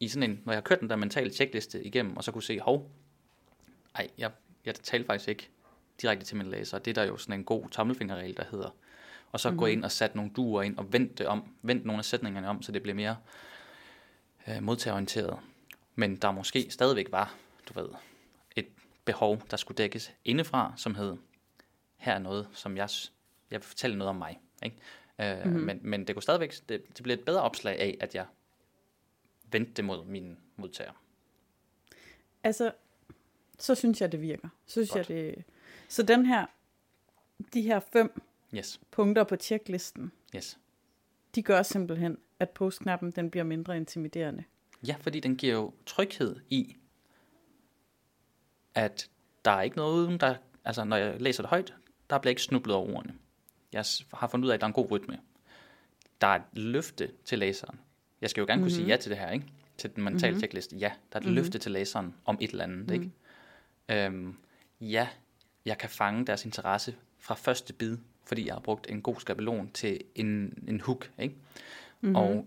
i sådan en, når jeg har kørt den der mentale checkliste igennem, og så kunne se, hov, ej, jeg, jeg talte faktisk ikke direkte til min læser. Det er der jo sådan en god tommelfingerregel, der hedder. Og så mm-hmm. gå ind og sætte nogle duer ind og vente det om, vente nogle af sætningerne om, så det bliver mere øh, modtagerorienteret. Men der måske stadigvæk var, du ved, et behov, der skulle dækkes indefra, som hed, her er noget, som jeg, jeg vil fortælle noget om mig. Ikke? Øh, mm-hmm. men, men det kunne stadigvæk, det, det blev et bedre opslag af, at jeg vendte det mod mine modtager. Altså, så synes jeg, det virker. Så synes Godt. jeg, det... Så den her, de her fem Yes, punkter på checklisten, yes. de gør simpelthen, at postknappen den bliver mindre intimiderende. Ja, fordi den giver jo tryghed i, at der er ikke noget uden, der, altså når jeg læser det højt, der bliver ikke snublet over ordene. Jeg har fundet ud af, at der er en god rytme. Der er et løfte til læseren. Jeg skal jo gerne mm-hmm. kunne sige ja til det her, ikke? Til den mentale mm-hmm. checkliste. Ja, der er et mm-hmm. løfte til læseren om et eller andet, ikke? Øhm, ja, jeg kan fange deres interesse fra første bid, fordi jeg har brugt en god skabelon til en, en hook, ikke? Mm-hmm. Og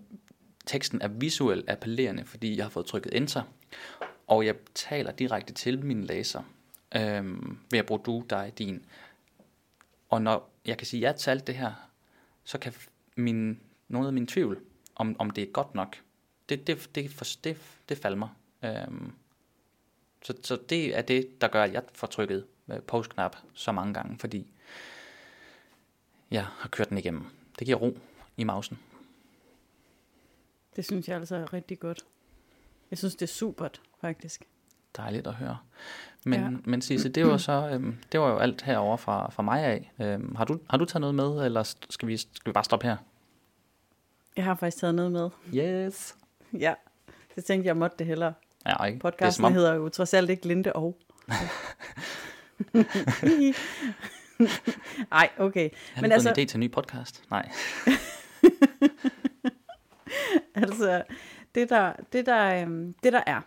teksten er visuelt appellerende, fordi jeg har fået trykket enter, og jeg taler direkte til mine læser øhm, ved at bruge du, dig, din. Og når jeg kan sige ja til alt det her, så kan min, nogle af mine tvivl, om, om det er godt nok, det, det, det, for, det, det falder mig. Øhm, så, så det er det, der gør, at jeg får trykket øh, postknap så mange gange, fordi jeg har kørt den igennem. Det giver ro i mausen. Det synes jeg altså er rigtig godt. Jeg synes, det er supert, faktisk. Dejligt at høre. Men, ja. Men Sisse, det var så øhm, det var jo alt herover fra, fra mig af. Øhm, har, du, har du taget noget med, eller skal vi, skal vi bare stoppe her? Jeg har faktisk taget noget med. Yes. Ja, så tænkte jeg, måtte det hellere. Ja, ikke? Podcasten det om, hedder jo trods alt ikke Linde og. Ej, okay. har Men altså, en idé til en ny podcast? Nej. altså det der, det der, øhm, det der er.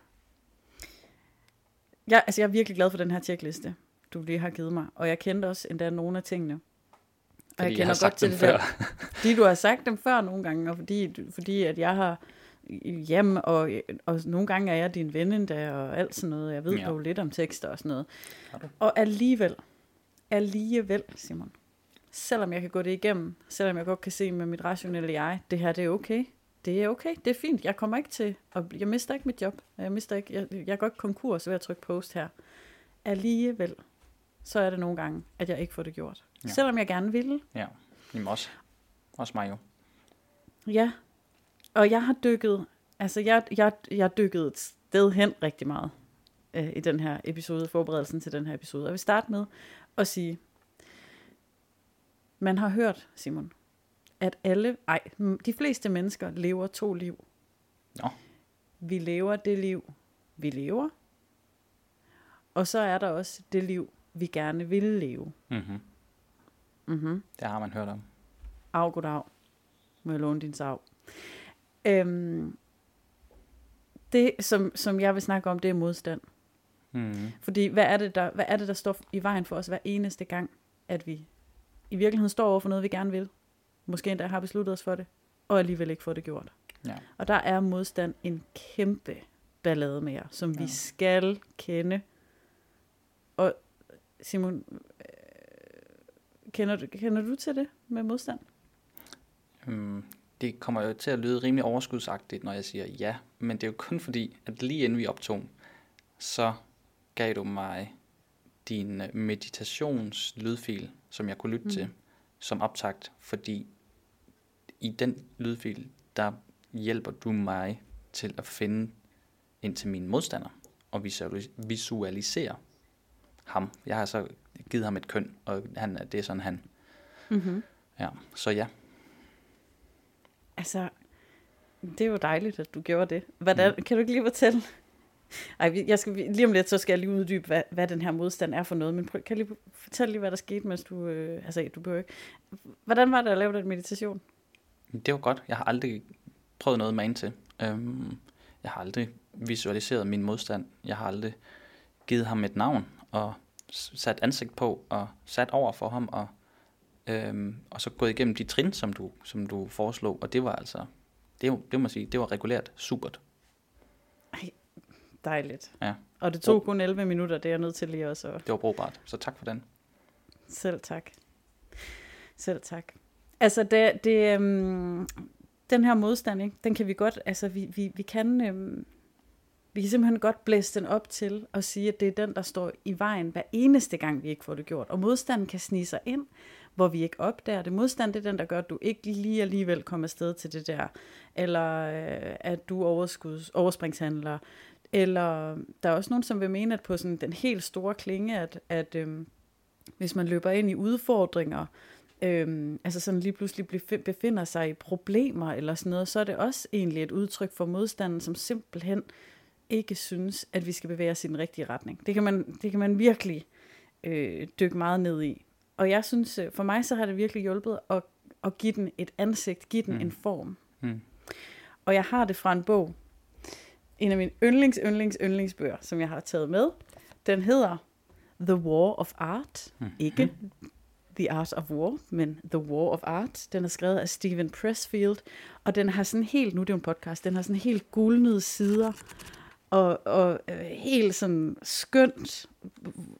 Jeg, altså, jeg er virkelig glad for den her tjekliste, du lige har givet mig. Og jeg kendte også endda nogle af tingene. Og Fordi jeg jeg har kender sagt godt til det der. før. Fordi du har sagt dem før nogle gange, og fordi, fordi at jeg har hjem, og, og nogle gange er jeg din ven endda, og alt sådan noget. Jeg ved Ja. jo lidt om tekster og sådan noget. Og alligevel, alligevel, Simon, selvom jeg kan gå det igennem, selvom jeg godt kan se med mit rationelle jeg, det her det er okay. Det er okay, det er fint. Jeg kommer ikke til, og jeg mister ikke mit job. Jeg mister ikke, jeg, jeg går ikke konkurs ved at trykke post her. Alligevel, så er det nogle gange, at jeg ikke får det gjort. Ja. Selvom jeg gerne ville. Ja, Jamen også, også mig jo. Ja, og jeg har dykket, altså jeg, jeg, jeg har dykket et sted hen rigtig meget øh, i den her episode, forberedelsen til den her episode. Jeg vil starte med at sige, man har hørt, Simon, at alle, ej, de fleste mennesker lever to liv. Nå. Vi lever det liv, vi lever, og så er der også det liv, vi gerne vil leve. Mm-hmm. Mm-hmm. Det har man hørt om. Af, goddag. Må jeg låne din sav. Øhm, det, som, som jeg vil snakke om, det er modstand. Mm-hmm. Fordi hvad er, det, der, hvad er det, der står i vejen for os hver eneste gang, at vi i virkeligheden står over for noget, vi gerne vil. Måske endda har besluttet os for det, og alligevel ikke får det gjort. Ja. Og der er modstand en kæmpe ballade med jer, som ja. vi skal kende. Og Simon, øh, kender, du, kender du til det med modstand? Mm, det kommer jo til at lyde rimelig overskudsagtigt, når jeg siger ja, men det er jo kun fordi, at lige inden vi optog, så gav du mig din øh, meditationslydfil, som jeg kunne lytte mm. til, som optagt, fordi i den lydfil, der hjælper du mig til at finde ind til mine modstander og visualis- visualisere ham. Jeg har så givet ham et køn, og han, er- det er sådan han. Mm-hmm. Ja, så ja. Altså, det er jo dejligt, at du gjorde det. Hvordan, mm. Kan du ikke lige fortælle? Ej, jeg skal, lige om lidt, så skal jeg lige uddybe, hvad, hvad den her modstand er for noget. Men prøv, kan jeg lige fortælle lige, hvad der skete, mens du... Øh, altså, du behøver ikke... Hvordan var det at lave den meditation? Det var godt. Jeg har aldrig prøvet noget med til. Øhm, jeg har aldrig visualiseret min modstand. Jeg har aldrig givet ham et navn og sat ansigt på og sat over for ham og, øhm, og så gået igennem de trin, som du, som du foreslog. Og det var altså, det, det må jeg sige, det var regulært supert. Dejligt. Ja. Og det tog kun 11 minutter, det er jeg nødt til lige også at Det var brugbart. Så tak for den. Selv tak. Selv tak. Altså, det, det, øhm, den her modstand, ikke, den kan vi godt, altså vi, vi, vi kan, øhm, vi kan simpelthen godt blæse den op til og sige, at det er den, der står i vejen hver eneste gang, vi ikke får det gjort. Og modstanden kan snige sig ind, hvor vi ikke opdager det. Modstand det er den, der gør, at du ikke lige alligevel kommer afsted til det der. Eller øh, at du overskuds, overspringshandler. Eller der er også nogen, som vil mene, at på sådan den helt store klinge, at, at øhm, hvis man løber ind i udfordringer, øhm, altså sådan lige pludselig bef- befinder sig i problemer eller sådan noget, så er det også egentlig et udtryk for modstanden, som simpelthen ikke synes, at vi skal bevæge os i den rigtige retning. Det kan man, det kan man virkelig øh, dykke meget ned i. Og jeg synes, øh, for mig så har det virkelig hjulpet at, at give den et ansigt, give den Mm. en form. Mm. Og jeg har det fra en bog, en af mine yndlings, yndlings, yndlingsbøger, som jeg har taget med. Den hedder The War of Art. Mm. Ikke The Art of War, men The War of Art. Den er skrevet af Steven Pressfield, og den har sådan helt, nu er det jo en podcast, den har sådan helt gulnede sider, og, og øh, helt sådan skønt,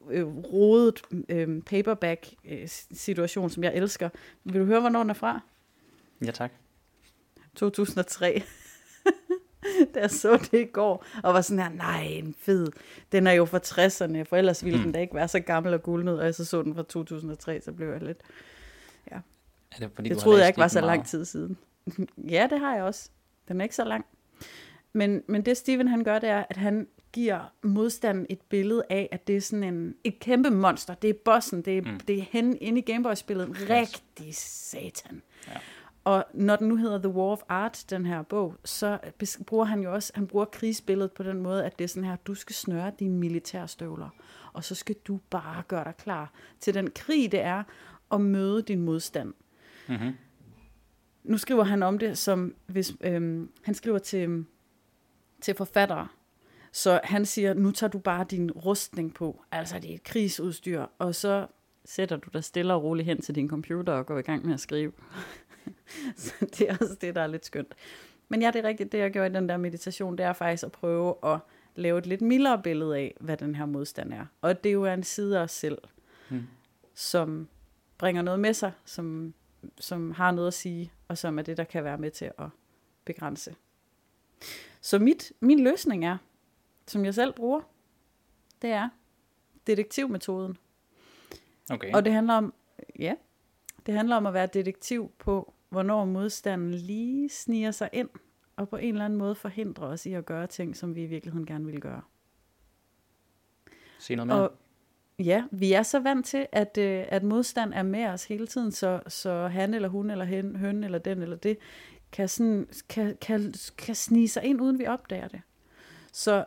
øh, rodet øh, paperback-situation, som jeg elsker. Vil du høre, hvornår den er fra? Ja, tak. 2003. da jeg så det i går, og var sådan her, nej, en fed. Den er jo fra 60'erne, for ellers ville Mm. den da ikke være så gammel og gulnet, og jeg så så den fra 2003, så blev jeg lidt... Er det, fordi Det troede jeg ikke var så lang tid siden. ja, det har jeg også. Den er ikke så lang. Men, men det Steven han gør, det er, at han giver modstanden et billede af, at det er sådan en, et kæmpe monster. Det er bossen, det er, mm. Det er hen inde i Gameboy-spillet. En rigtig satan. Ja. Og når den nu hedder The War of Art, den her bog, så bruger han jo også, han bruger krigsbilledet på den måde, at det er sådan her, du skal snøre dine militærstøvler, og så skal du bare gøre dig klar til den krig, det er at møde din modstand. Mm-hmm. Nu skriver han om det som, hvis øhm, han skriver til, til forfattere, så han siger, nu tager du bare din rustning på, altså det er et krigsudstyr, og så sætter du dig stille og roligt hen til din computer og går i gang med at skrive. så det er også det, der er lidt skønt. Men ja, det er rigtigt, det jeg gjorde i den der meditation, det er faktisk at prøve at lave et lidt mildere billede af, hvad den her modstand er. Og det er jo en side af os selv, Hmm. som bringer noget med sig, som, som har noget at sige, og som er det, der kan være med til at begrænse. Så mit, min løsning er, som jeg selv bruger, det er detektivmetoden. Okay. Og det handler om, ja, det handler om at være detektiv på, hvornår modstanden lige sniger sig ind, og på en eller anden måde forhindrer os i at gøre ting, som vi i virkeligheden gerne vil gøre. Sig noget mere. Og ja, vi er så vant til, at, øh, at modstand er med os hele tiden, så, så han eller hun eller hen, høn eller den eller det, kan, sådan, kan, kan, kan snige sig ind, uden vi opdager det. Så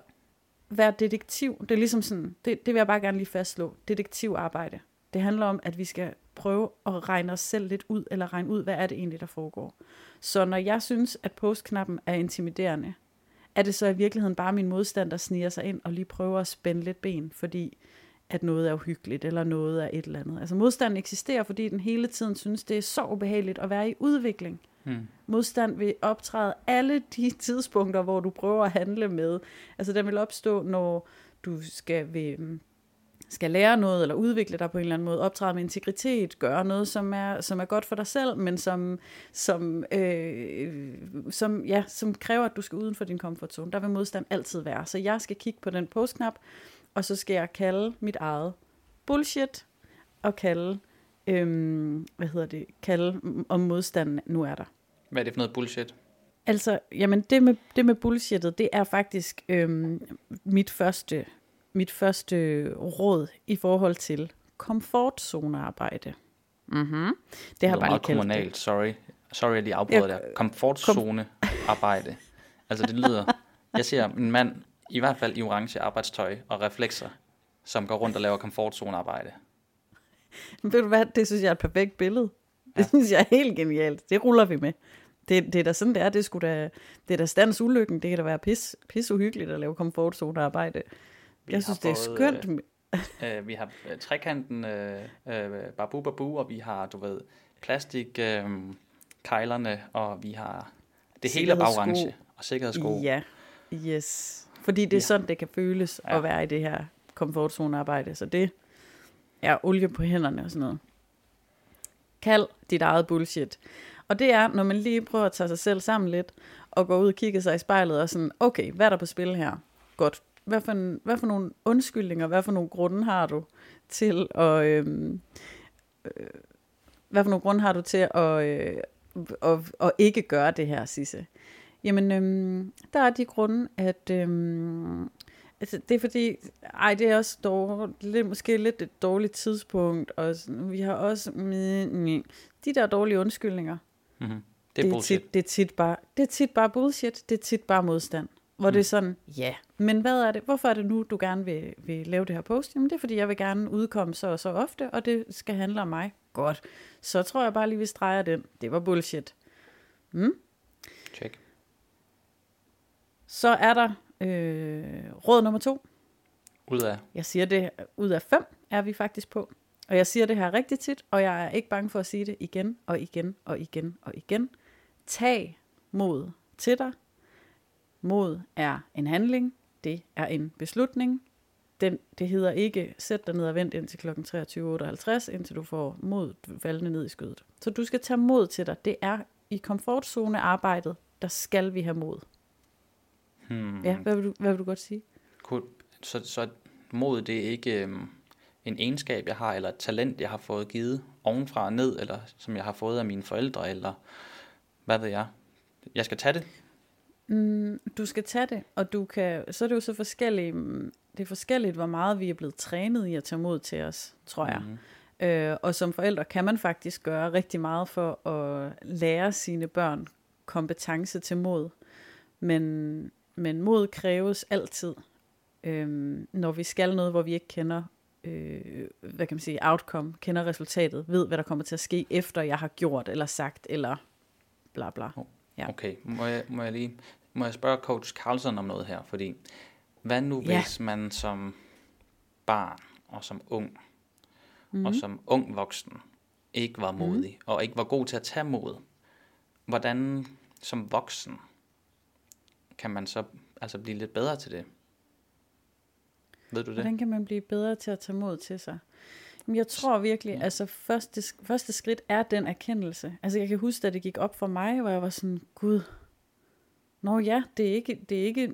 vær detektiv, det er ligesom sådan, det, det vil jeg bare gerne lige fastslå, detektivarbejde. Det handler om, at vi skal prøve at regne os selv lidt ud, eller regne ud, hvad er det egentlig, der foregår. Så når jeg synes, at postknappen er intimiderende, er det så i virkeligheden bare min modstand, der sniger sig ind og lige prøver at spænde lidt ben, fordi at noget er uhyggeligt, eller noget er et eller andet. Altså modstanden eksisterer, fordi den hele tiden synes, det er så ubehageligt at være i udvikling. Hmm. Modstand vil optræde alle de tidspunkter, hvor du prøver at handle med. Altså den vil opstå, når du skal, vil, skal lære noget, eller udvikle dig på en eller anden måde, optræde med integritet, gøre noget, som er, som er godt for dig selv, men som, som, øh, som, ja, som kræver, at du skal uden for din comfort zone. Der vil modstand altid være. Så jeg skal kigge på den postknap, og så skal jeg kalde mit eget bullshit, og kalde, øhm, hvad hedder det, kalde om modstanden nu er der. Hvad er det for noget bullshit? Altså, jamen det med, det med bullshittet, det er faktisk øhm, mit, første, mit første råd i forhold til komfortzonearbejde. Mm-hmm. Det har jeg lyder bare meget kaldt det. kommunalt, sorry. Sorry, jeg lige afbryder Ja, der. Komfortzone arbejde. Altså det lyder, jeg ser en mand, i hvert fald i orange arbejdstøj og reflekser, som går rundt og laver komfortzone arbejde. Men ved du hvad, det synes jeg er et perfekt billede. Det synes jeg er helt genialt. Det ruller vi med. Det, det er da sådan, det er. Det er, sgu da, det er da stands ulykken. Det kan da være pis, pis uhyggeligt at lave komfortzonearbejde. Vi Jeg synes, det er fået, skønt. Øh, vi har øh, trekanten øh, øh, babu babu, og vi har, du ved, plastik øh, kejlerne, og vi har det hele er orange, og sikkerhedssko. Ja, yes. Fordi det er Ja. sådan, det kan føles Ja. at være i det her komfortzonearbejde. Så det er olie på hænderne og sådan noget. Kald dit eget bullshit. Og det er, når man lige prøver at tage sig selv sammen lidt, og gå ud og kigge sig i spejlet og sådan, okay, hvad er der på spil her? Godt. Hvad for, en, hvad for nogle undskyldninger, hvad for nogle grunde har du til at... Øhm, øh, hvad for nogle grunde har du til at, øh, at, at ikke gøre det her, Sisse? Jamen, øhm, der er de grunde, at øhm, altså, det er fordi, ej, det er også dårligt, lidt, måske lidt et dårligt tidspunkt, og sådan, vi har også, mm, de der dårlige undskyldninger, Mm-hmm. Det er bullshit. tit, det, er tit bare, det er tit bare bullshit, det er tit bare modstand. Hvor mm. det er sådan, ja, men hvad er det, hvorfor er det nu, du gerne vil, vil lave det her post? Jamen det er, fordi jeg vil gerne udkomme så og så ofte, og det skal handle om mig. Godt. Så tror jeg bare lige, vi streger den. Det var bullshit. Mm? Check. Så er der øh, råd nummer to. Ud af. Jeg siger det, ud af fem er vi faktisk på. Og jeg siger det her rigtig tit, og jeg er ikke bange for at sige det igen og igen og igen og igen. Tag mod til dig. Mod er en handling. Det er en beslutning. Den, det hedder ikke, sæt dig ned og vent indtil kl. 23.58, indtil du får mod faldende ned i skødet. Så du skal tage mod til dig. Det er i komfortzone arbejdet, der skal vi have mod. Hmm. Ja, hvad vil du, hvad vil du godt sige? Cool. Så, så mod, det er ikke øhm, en egenskab, jeg har, eller et talent, jeg har fået givet ovenfra og ned, eller som jeg har fået af mine forældre, eller hvad ved jeg. Jeg skal tage det. Mm, du skal tage det, og du kan, så er det jo så forskelligt, mm, det er forskelligt, hvor meget vi er blevet trænet i at tage mod til os, tror jeg. Mhm. Øh, og som forældre kan man faktisk gøre rigtig meget for at lære sine børn kompetence til mod. Men, men mod kræves altid, øhm, når vi skal noget, hvor vi ikke kender, øh, hvad kan man sige, outcome, kender resultatet, ved, hvad der kommer til at ske, efter jeg har gjort eller sagt, eller bla bla. Ja. Okay, må jeg, må jeg lige må jeg spørge coach Carlson om noget her, fordi hvad nu Ja. hvis man som barn og som ung Mhm. mm. og som ung voksen ikke var modig mm. og ikke var god til at tage mod, hvordan som voksen kan man så altså blive lidt bedre til det? Ved du det? Hvordan kan man blive bedre til at tage mod til sig? Jamen, jeg tror virkelig, Ja. altså første, første skridt er den erkendelse. Altså jeg kan huske, at det gik op for mig, hvor jeg var sådan, gud, Nå ja, det er ikke, det er ikke,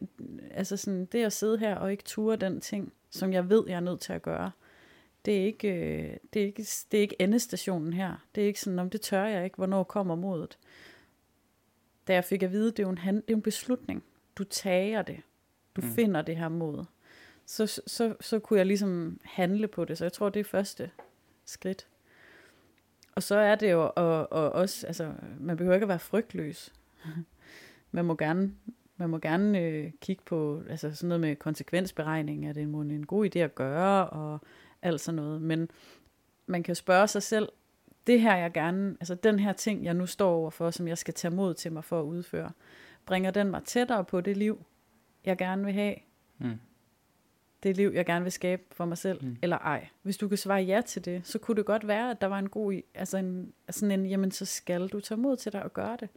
altså sådan, det at sidde her og ikke ture den ting, som jeg ved, jeg er nødt til at gøre, det er ikke, øh, det er ikke, det er ikke endestationen her. Det er ikke sådan, om det tør jeg ikke, hvornår kommer modet. Da jeg fik at vide, det er jo en, hand, det er en beslutning. Du tager det. Du Mm. finder det her mod. Så, så, så kunne jeg ligesom handle på det. Så jeg tror, det er første skridt. Og så er det jo og, og også, altså, man behøver ikke at være frygtløs. man må gerne, man må gerne øh, kigge på altså sådan noget med konsekvensberegning, er det en, en god idé at gøre, og alt sådan noget. Men man kan spørge sig selv, det her jeg gerne, altså den her ting, jeg nu står overfor, som jeg skal tage mod til mig for at udføre, bringer den mig tættere på det liv, jeg gerne vil have, Mm. det liv, jeg gerne vil skabe for mig selv, Mm. eller ej. Hvis du kan svare ja til det, så kunne det godt være, at der var en god, altså en, sådan en, jamen så skal du tage mod til dig og gøre det.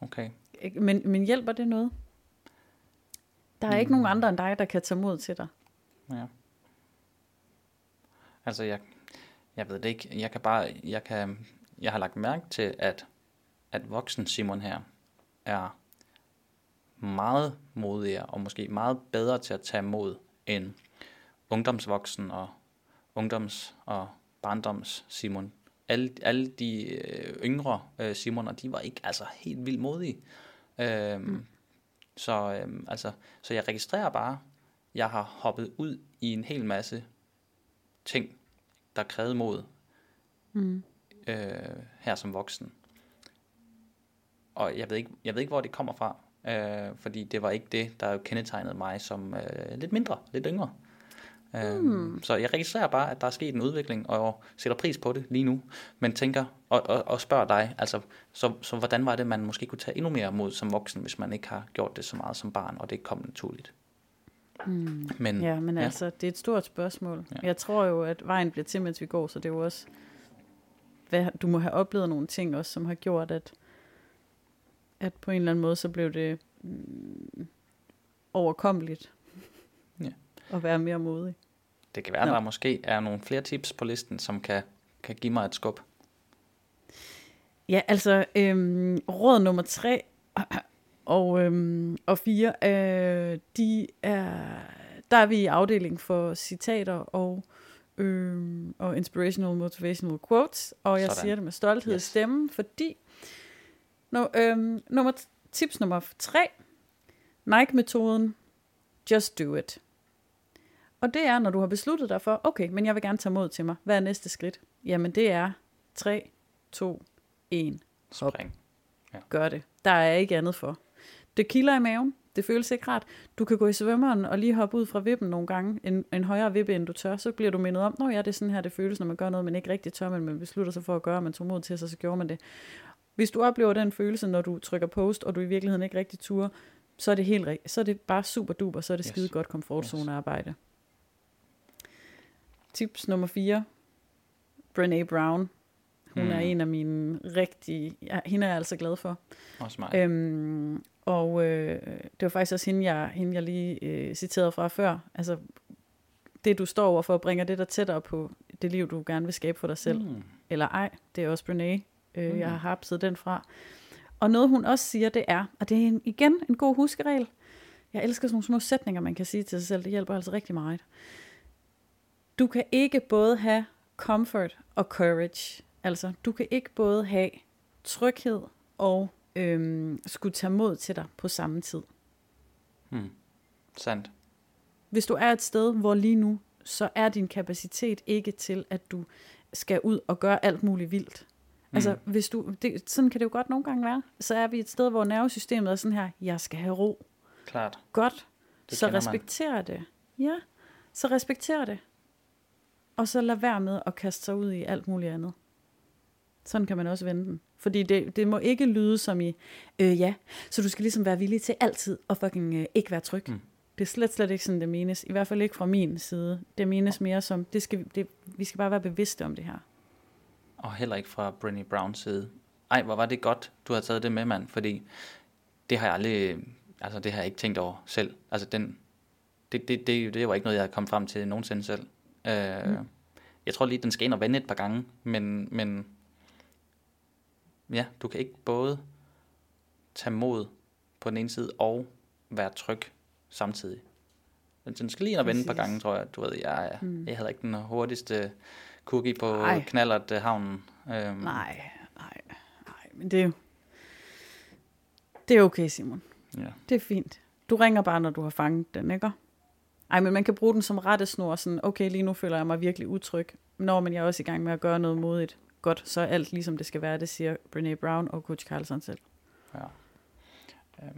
Okay. Men, men hjælper det noget? Der er mm. ikke Mm. nogen andre end dig, der kan tage mod til dig. Ja. Altså, jeg, jeg ved det ikke. Jeg kan bare, jeg kan, jeg har lagt mærke til, at, at voksen Simon her er meget modigere og måske meget bedre til at tage mod end ungdomsvoksen og ungdoms- og barndoms Simon. Alle, alle de øh, yngre øh, Simoner, de var ikke altså helt vildt modige. Øhm, mm. Så, øhm, altså, så jeg registrerer bare, jeg har hoppet ud i en hel masse ting, der krævede mod Mm. øh, her som voksen. Og jeg ved ikke, jeg ved ikke hvor det kommer fra, øh, fordi det var ikke det, der kendetegnede mig som øh, lidt mindre, lidt yngre. Øh, Mm. Så jeg registrerer bare, at der er sket en udvikling, og sætter pris på det lige nu, men tænker og, og, og spørger dig, altså, så, så hvordan var det, man måske kunne tage endnu mere mod som voksen, hvis man ikke har gjort det så meget som barn, og det ikke kom naturligt. Mm. Men Ja, men ja. altså, det er et stort spørgsmål. Ja. Jeg tror jo, at vejen bliver til, mens vi går, så det er jo også, hvad, du må have oplevet nogle ting også, som har gjort, at, at på en eller anden måde, så blev det mm, overkommeligt. At være mere modig. det kan være, Nå. der måske er nogle flere tips på listen, som kan, kan give mig et skub. Ja, altså øhm, råd nummer tre og, øhm, og fire, øh, de er, der er vi i afdeling for citater og, øhm, og inspirational motivational quotes, og jeg Sådan. Siger det med stolthed Yes. yes. i stemmen, fordi no, øhm, nummer, tips nummer tre, Nike-metoden, just do it. Og det er, når du har besluttet dig for, okay, men jeg vil gerne tage mod til mig. Hvad er næste skridt? Jamen det er 3, 2, 1 Hop. Spring. gør det. Der er ikke andet for. Det kilder i maven. Det føles ikke rart. Du kan gå i svømmeren og lige hoppe ud fra vippen nogle gange. En, en højere vippe, end du tør. Så bliver du mindet om, når ja, det er sådan her, det føles, når man gør noget, man ikke rigtig tør, men man beslutter sig for at gøre, og man tog mod til sig, så gjorde man det. Hvis du oplever den følelse, når du trykker post, og du i virkeligheden ikke rigtig turer, så er det helt så er det bare super duper, så er det Yes. skide godt komfortzonearbejde. Tips nummer 4. Brené Brown. Hun Mm. er en af mine rigtig... Ja, hende er jeg altså glad for. Også mig. Øhm, og øh, det var faktisk også hende, jeg, hende, jeg lige øh, citerede fra før. Altså, det du står overfor, bringer det der tættere på det liv, du gerne vil skabe for dig selv. Mm. Eller ej, det er også Brené. Øh, Mm. Jeg har hapset den fra. Og noget hun også siger, det er, og det er en, igen en god huskeregel. Jeg elsker sådan nogle små sætninger, man kan sige til sig selv. Det hjælper altså rigtig meget. Du kan ikke både have comfort og courage. Altså, du kan ikke både have tryghed og øhm, skulle tage mod til dig på samme tid. Mm. Sandt. Hvis du er et sted, hvor lige nu, så er din kapacitet ikke til, at du skal ud og gøre alt muligt vildt. Altså, Mm. hvis du, det, sådan kan det jo godt nogle gange være. Så er vi et sted, hvor nervesystemet er sådan her, jeg skal have ro. Klart. Godt, Det så kender man. respekter det. Ja, så respekter det. Og så lad være med at kaste sig ud i alt muligt andet. Sådan kan man også vende den. Fordi det, det må ikke lyde som i, øh, ja, så du skal ligesom være villig til altid at fucking øh, ikke være tryg. Mm. Det er slet, slet ikke sådan, det menes. I hvert fald ikke fra min side. Det menes mere som, det skal, det, vi skal bare være bevidste om det her. Og heller ikke fra Brené Browns side. Ej, hvor var det godt, du har taget det med, mand. Fordi det har jeg aldrig, altså det har jeg ikke tænkt over selv. Altså den, det, det, det, det var ikke noget, jeg kom frem til nogensinde selv. Øh, mm. Jeg tror lige, den skal ind og vende et par gange, men, men ja, du kan ikke både tage mod på den ene side og være tryg samtidig. Men den skal lige ind og vende et par gange, tror jeg. Du ved, jeg, Mm. jeg havde ikke den hurtigste cookie på Nej. knallert øh, havnen. Øhm, Nej, nej, nej, men det er jo... Det er okay, Simon. Ja. Det er fint. Du ringer bare, når du har fanget den, ikke? Ej, men man kan bruge den som rettesnor, sådan, okay, lige nu føler jeg mig virkelig utryg. Når man jeg er også i gang med at gøre noget modigt godt, så er alt ligesom det skal være, det siger Brené Brown og Coach Carlson selv. Ja.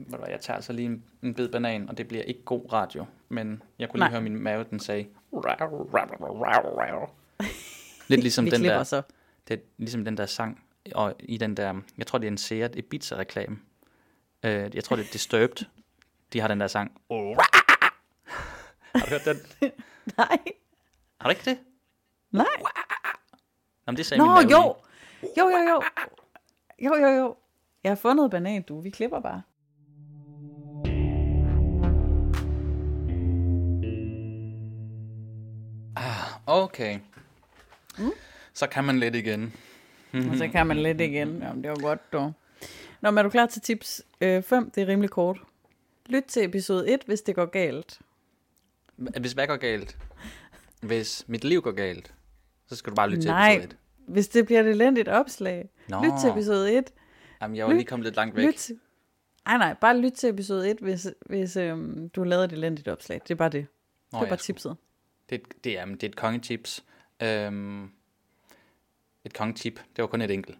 Hvad, jeg tager altså lige en, en bid banan, og det bliver ikke god radio, men jeg kunne lige Nej. høre min mave, den sagde... Lidt ligesom den der, så. det er ligesom den der sang, og i den der, jeg tror det er en Seat Ibiza-reklame. Øh, jeg tror det er Disturbed, de har den der sang. Har du hørt den? Nej. Har du ikke det? Nej. Nå, men det sagde Nå, min jo. Jo, jo, jo. Jo, jo, jo. Jeg har fundet banan, du. Vi klipper bare. Ah, okay. Mm. Så kan man lidt igen. Og så kan man lidt igen. Jamen, det var godt, dog. Nå, men er du klar til tips 5? Øh, det er rimelig kort. Lyt til episode 1, hvis det går galt. Hvis hvad går galt? Hvis mit liv går galt, så skal du bare lytte til Nej. episode 1. Hvis det bliver et elendigt opslag. Nå. Lyt til episode 1. Jamen, jeg var lige kommet lidt langt væk. Lyt til... Ej, nej, bare lyt til episode 1, hvis, hvis øhm, du lavet et elendigt opslag. Det er bare det. Nå, det er bare sgu. tipset. Det, er et- det, er, jamen, det er et kongetips. Øhm, et kongetip. Det var kun et enkelt.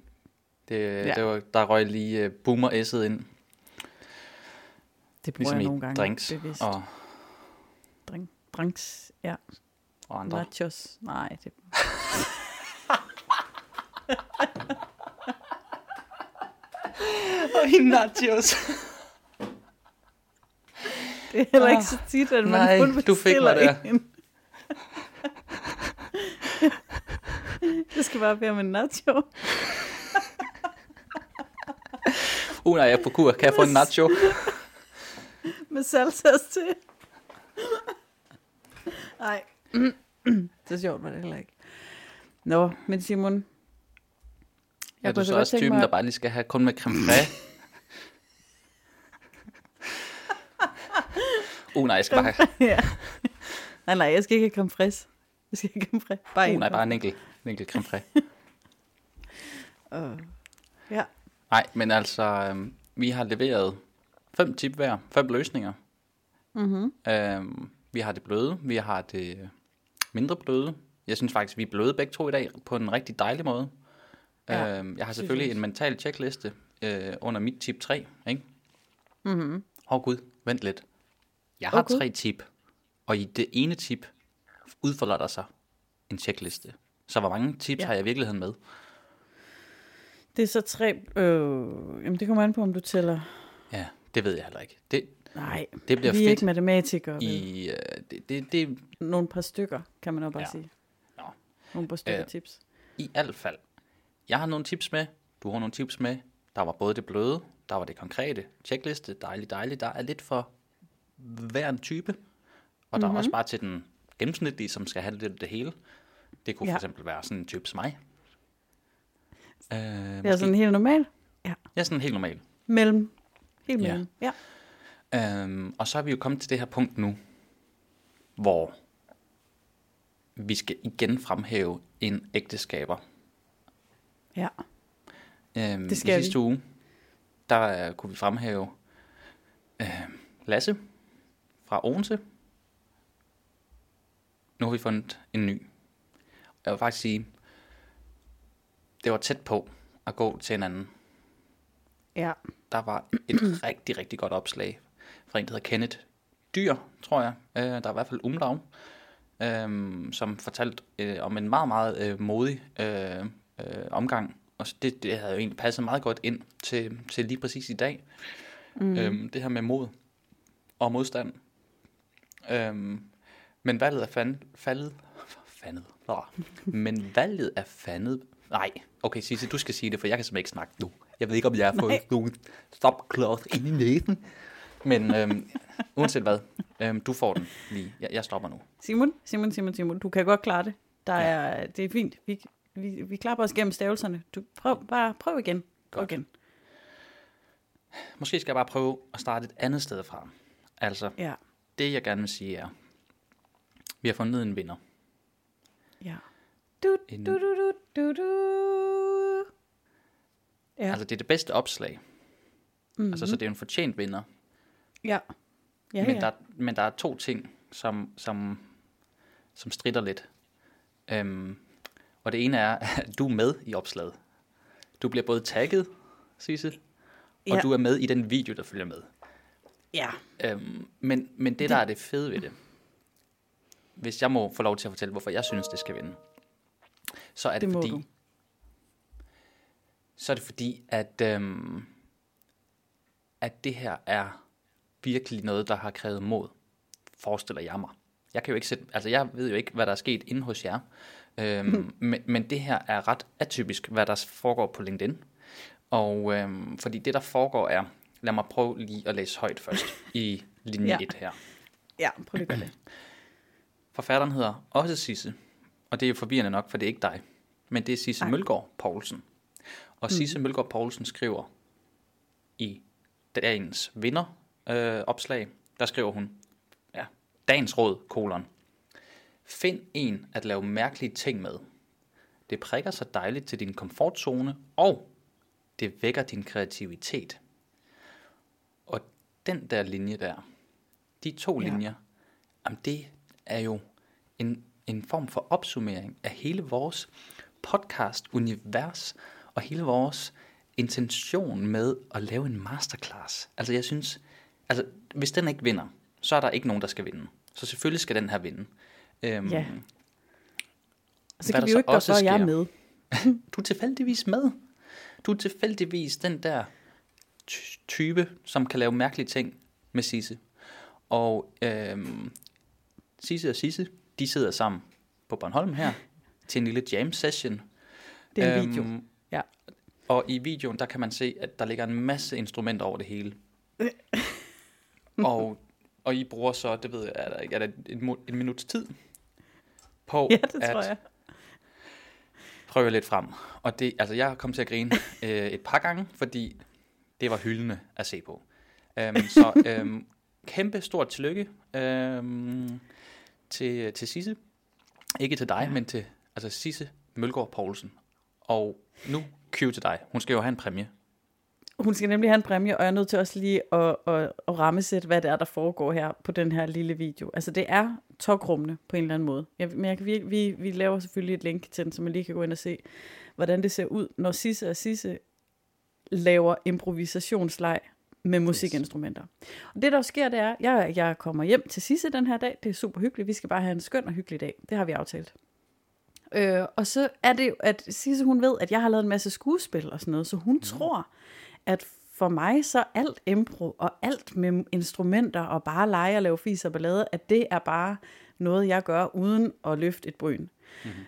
Det, Ja. det var, der røg lige uh, boomer S'et ind. Det bruger Ligesom jeg nogle gange. drinks bevidst. og, Drinks, ja. og andre. Nachos. Nej, det... Og i nachos. Det er heller ikke så tit, at man nej, kun du fik mig der. en. det skal bare være med nacho. Uh, nej, jeg er på kur. Kan jeg få en nacho? Med salsas til. Nej. så sjovt var det heller ikke. Nå, men Simon. Jeg er du så også typen, mig- der bare lige skal have kun med creme fraiche? uh, nej, jeg skal bare have... ja. Nej, nej, jeg skal ikke have creme fraiche. Jeg skal ikke have creme fraiche. Bare Uh, en. nej, bare en enkelt, en enkelt creme fraiche. Uh, ja. Nej, men altså, øhm, vi har leveret fem tip hver, fem løsninger. Mm-hmm. Øhm, vi har det bløde, vi har det mindre bløde. Jeg synes faktisk, vi er bløde begge to i dag på en rigtig dejlig måde. Ja, øhm, jeg har synes selvfølgelig jeg en mental checkliste øh, under mit tip 3, ikke? Mm-hmm. Åh oh, gud, vent lidt. Jeg har Gud. tre tip, og i det ene tip udfolder der sig en checkliste. Så hvor mange tips ja. har jeg i virkeligheden med? Det er så tre... Øh, jamen, det kommer an på, om du tæller... Ja, det ved jeg heller ikke. Det, Nej, det bliver vi er fedt ikke matematikere. I... Øh, det, det, det, Nogle par stykker, kan man også bare Ja. sige. Nå. Nogle par stykker Øh, tips. I hvert fald. Jeg har nogle tips med. Du har nogle tips med. Der var både det bløde, der var det konkrete. Checkliste, dejligt, dejligt. Der er lidt for hver en type. Og der er også bare til den gennemsnitlige, som skal have lidt det hele. Det kunne Ja. for eksempel være sådan en type som mig. Øh, Det er sådan helt normalt. Jeg er sådan helt normal. Mellem. Helt Ja. mellem. Ja. Øhm, og så er vi jo kommet til det her punkt nu, hvor vi skal igen fremhæve en ægteskaber. Ja. Øhm, Det skal I sidste uge, der uh, kunne vi fremhæve uh, Lasse fra Odense. Nu har vi fundet en ny. Jeg vil faktisk sige, det var tæt på at gå til en anden. Ja. Der var et rigtig, rigtig godt opslag fra en, der hedder Kenneth Dyr, tror jeg. Uh, der er i hvert fald umlaug, um, som fortalte uh, om en meget, meget uh, modig uh, uh, omgang. Og det, det havde jo egentlig passet meget godt ind til, til lige præcis i dag. Mm. Um, det her med mod og modstand. Um, men valget er fand, faldet... Fandet. Nå. Men valget er fandet... Nej, okay Sisse, du skal sige det, for jeg kan simpelthen ikke snakke nu. Jeg ved ikke, om jeg har fået Nej. nogle stopcloth ind i næsen. Men øhm, uanset hvad, øhm, du får den lige. Jeg, jeg stopper nu. Simon, Simon, Simon, Simon, du kan godt klare det. Der Ja. er, det er fint. Vi, vi, vi klapper os gennem stavelserne. Du, prøv, bare prøv igen. Prøv Godt. igen. Måske skal jeg bare prøve at starte et andet sted fra. Altså, Ja, det jeg gerne vil sige er, vi har fundet en vinder. ja. Du, En- du, du, du, du, du. Ja, Altså, det er det bedste opslag. Mm-hmm. Altså, så det er en fortjent vinder. Ja. Ja, men, ja. Der, men der er to ting, som, som, som strider lidt. Øhm, og det ene er, at du er med i opslaget. Du bliver både tagget, Sisse, og Ja. du er med i den video, der følger med. ja. Øhm, men, men det, der er det fede ved det, hvis jeg må få lov til at fortælle, hvorfor jeg synes, det skal vinde, så er det, Det fordi, du. så er det fordi, at, øhm, at det her er virkelig noget, der har krævet mod, forestiller jeg mig. Jeg kan jo ikke sætte, altså jeg ved jo ikke, hvad der er sket inde hos jer, øhm, men, men det her er ret atypisk, hvad der foregår på LinkedIn. Og øhm, fordi det, der foregår er, lad mig prøve lige at læse højt først i linje Ja. ja. 1 her. Ja, prøv lige at gøre det. Forfatteren hedder også Sisse, og det er jo forvirrende nok, for det er ikke dig, men det er Sisse Nej. Mølgaard Poulsen. Og Mm. Sisse Mølgaard Poulsen skriver i dagens vinder øh, opslag, der skriver hun, ja, dagens råd, kolon. Find en at lave mærkelige ting med. Det prikker så dejligt til din komfortzone, og det vækker din kreativitet. Og den der linje der, de to ja. linjer, jamen det er jo en, en form for opsummering af hele vores podcast-univers, og hele vores intention med at lave en masterclass. Altså jeg synes, altså hvis den ikke vinder, så er der ikke nogen, der skal vinde. Så selvfølgelig skal den her vinde. Øhm, Ja. Og så kan vi jo ikke gøre for, at jeg er med. Du er tilfældigvis med. Du er tilfældigvis den der ty- type, som kan lave mærkelige ting med Sisse. Og øhm, Sisse og Sisse, de sidder sammen på Bornholm her til en lille jam session. Det er en video. Øhm, Ja. Og i videoen, der kan man se, at der ligger en masse instrumenter over det hele. og, og I bruger så, det ved jeg, er der, ikke, er der en, mo- en minuts tid på Ja, det at tror jeg. prøve lidt frem. Og det, altså jeg kom til at grine øh, et par gange, fordi det var hyldende at se på. Um, så um, kæmpe stort tillykke um, til, til Sisse. Ikke til dig, ja. men til altså Sisse Mølgaard Poulsen. Og nu cue til dig. Hun skal jo have en præmie. Hun skal nemlig have en præmie, og jeg er nødt til også lige at, at, at rammesætte, hvad det er, der foregår her på den her lille video. Altså det er tokrummende på en eller anden måde. Jeg, men jeg kan, vi, vi, vi laver selvfølgelig et link til den, så man lige kan gå ind og se, hvordan det ser ud, når Sisse og Sisse laver improvisationsleg med musikinstrumenter. Og det der sker, det er, jeg, jeg kommer hjem til Sisse den her dag. Det er super hyggeligt. Vi skal bare have en skøn og hyggelig dag. Det har vi aftalt. Øh, og så er det jo, at Sisse hun ved, at jeg har lavet en masse skuespil og sådan noget, så hun mm. tror, at for mig så alt impro og alt med instrumenter og bare lege og lave fis og ballade, at det er bare noget, jeg gør uden at løfte et bryn. Mm-hmm.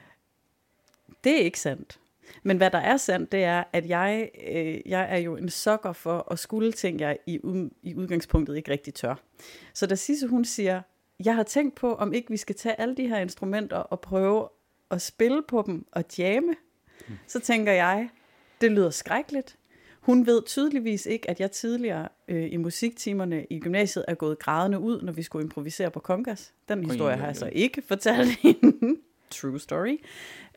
Det er ikke sandt. Men hvad der er sandt, det er, at jeg, øh, jeg er jo en sokker for at skulle ting, jeg i, ud, i udgangspunktet ikke rigtig tør. Så da Sisse hun siger, jeg har tænkt på, om ikke vi skal tage alle de her instrumenter og prøve at spille på dem og jamme, mm. så tænker jeg, det lyder skrækkeligt. Hun ved tydeligvis ikke, at jeg tidligere øh, i musiktimerne i gymnasiet er gået grædende ud, når vi skulle improvisere på Kongas. Den historie har jeg så ikke fortalt hende. True story.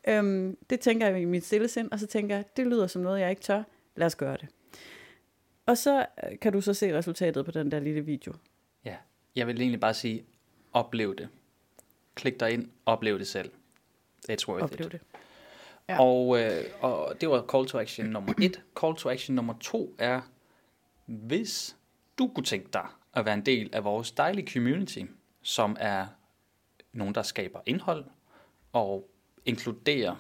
Øhm, det tænker jeg i mit stille sind, og så tænker jeg, det lyder som noget, jeg ikke tør. Lad os gøre det. Og så øh, kan du så se resultatet på den der lille video. Ja, jeg vil egentlig bare sige, oplev det. Klik dig ind, oplev det selv. It's worth Oplev it. det. Ja. Og, øh, og det var call to action nummer et. Call to action nummer to er, hvis du kunne tænke dig at være en del af vores dejlige community, som er nogen, der skaber indhold og inkluderer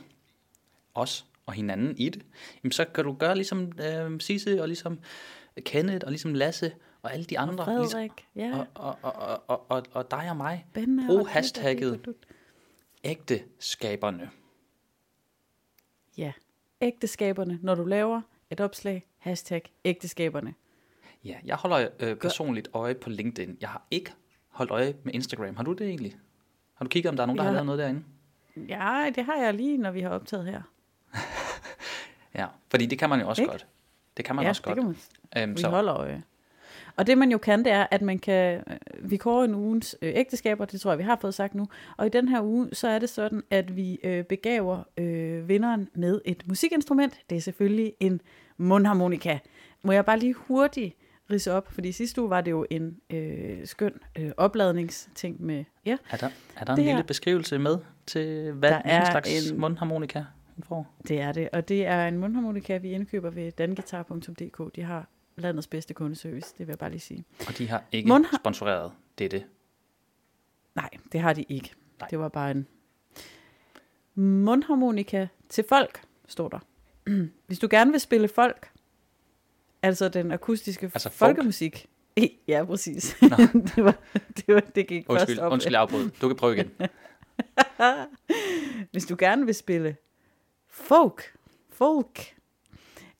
os og hinanden i det, jamen så kan du gøre ligesom øh, Sisse og ligesom Kenneth og ligesom Lasse og alle de andre. ligesom, Frederik, ja, og, og, og, og, og, og dig og mig. Benne Brug og hashtagget Dut. Ja, ægteskaberne, når du laver et opslag, hashtag ægteskaberne. Ja, jeg holder øh, personligt øje på LinkedIn. Jeg har ikke holdt øje med Instagram. Har du det egentlig? Har du kigget, om der er nogen, der Ja. har lavet noget derinde? Ja, det har jeg lige, når vi har optaget her. Ja, fordi det kan man jo også Ikke? godt. Det kan man ja, også det godt. kan man Øhm, Vi så, holder øje. Og det man jo kan, det er, at man kan, øh, vi kårer en ugens øh, ægteskaber, det tror jeg, vi har fået sagt nu. Og i den her uge, så er det sådan, at vi øh, begaver øh, vinderen med et musikinstrument. Det er selvfølgelig en mundharmonika. Må jeg bare lige hurtigt rise op, fordi sidste uge var det jo en øh, skøn øh, opladningsting med, ja, er der, er der en Det lille her- beskrivelse med til, hvad Der en er slags en- mundharmonika hun får? det er det. Og det er en mundharmonika, vi indkøber ved danguitar.dk. De har landets bedste kundeservice, det vil jeg bare lige sige. Og de har ikke Mundhar- sponsoreret det. Nej, det har de ikke. Nej. Det var bare en mundharmonika til folk, står der. Hvis du gerne vil spille folk, altså den akustiske Altså altså folk? folkemusik. Ja, præcis. Det, var, det, var, det gik Undskyld, først op. undskyld jeg afbrød. Du kan prøve igen. Hvis du gerne vil spille folk, folk,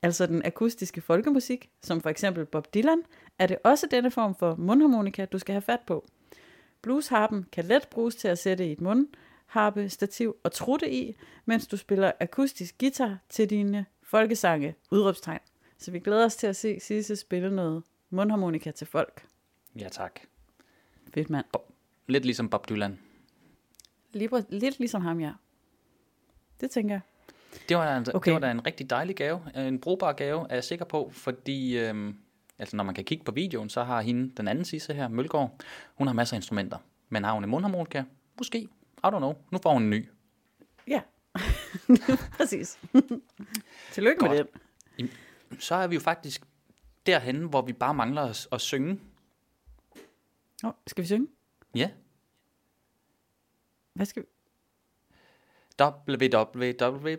altså den akustiske folkemusik, som for eksempel Bob Dylan, er det også denne form for mundharmonika, du skal have fat på. Bluesharpen kan let bruges til at sætte i et mundharpe, stativ og trutte i, mens du spiller akustisk guitar til dine folkesange, udråbstegn. Så vi glæder os til at se Sisse spille noget mundharmonika til folk. Ja, tak. Fedt mand. Lidt ligesom Bob Dylan. Lige, lidt ligesom ham, ja. Det tænker jeg. Det var, da, okay. Det var da en rigtig dejlig gave. En brugbar gave, er jeg sikker på, fordi øhm, altså, når man kan kigge på videoen, så har hende, den anden sisse her, Mølgaard, hun har masser af instrumenter. Men har hun en mundharmonika? Måske. I don't know. Nu får hun en ny. Ja, præcis. Tillykke med Godt. den. Så er vi jo faktisk derhen, hvor vi bare mangler at, at synge. Oh, skal vi synge? Ja. Hvad skal vi? Www.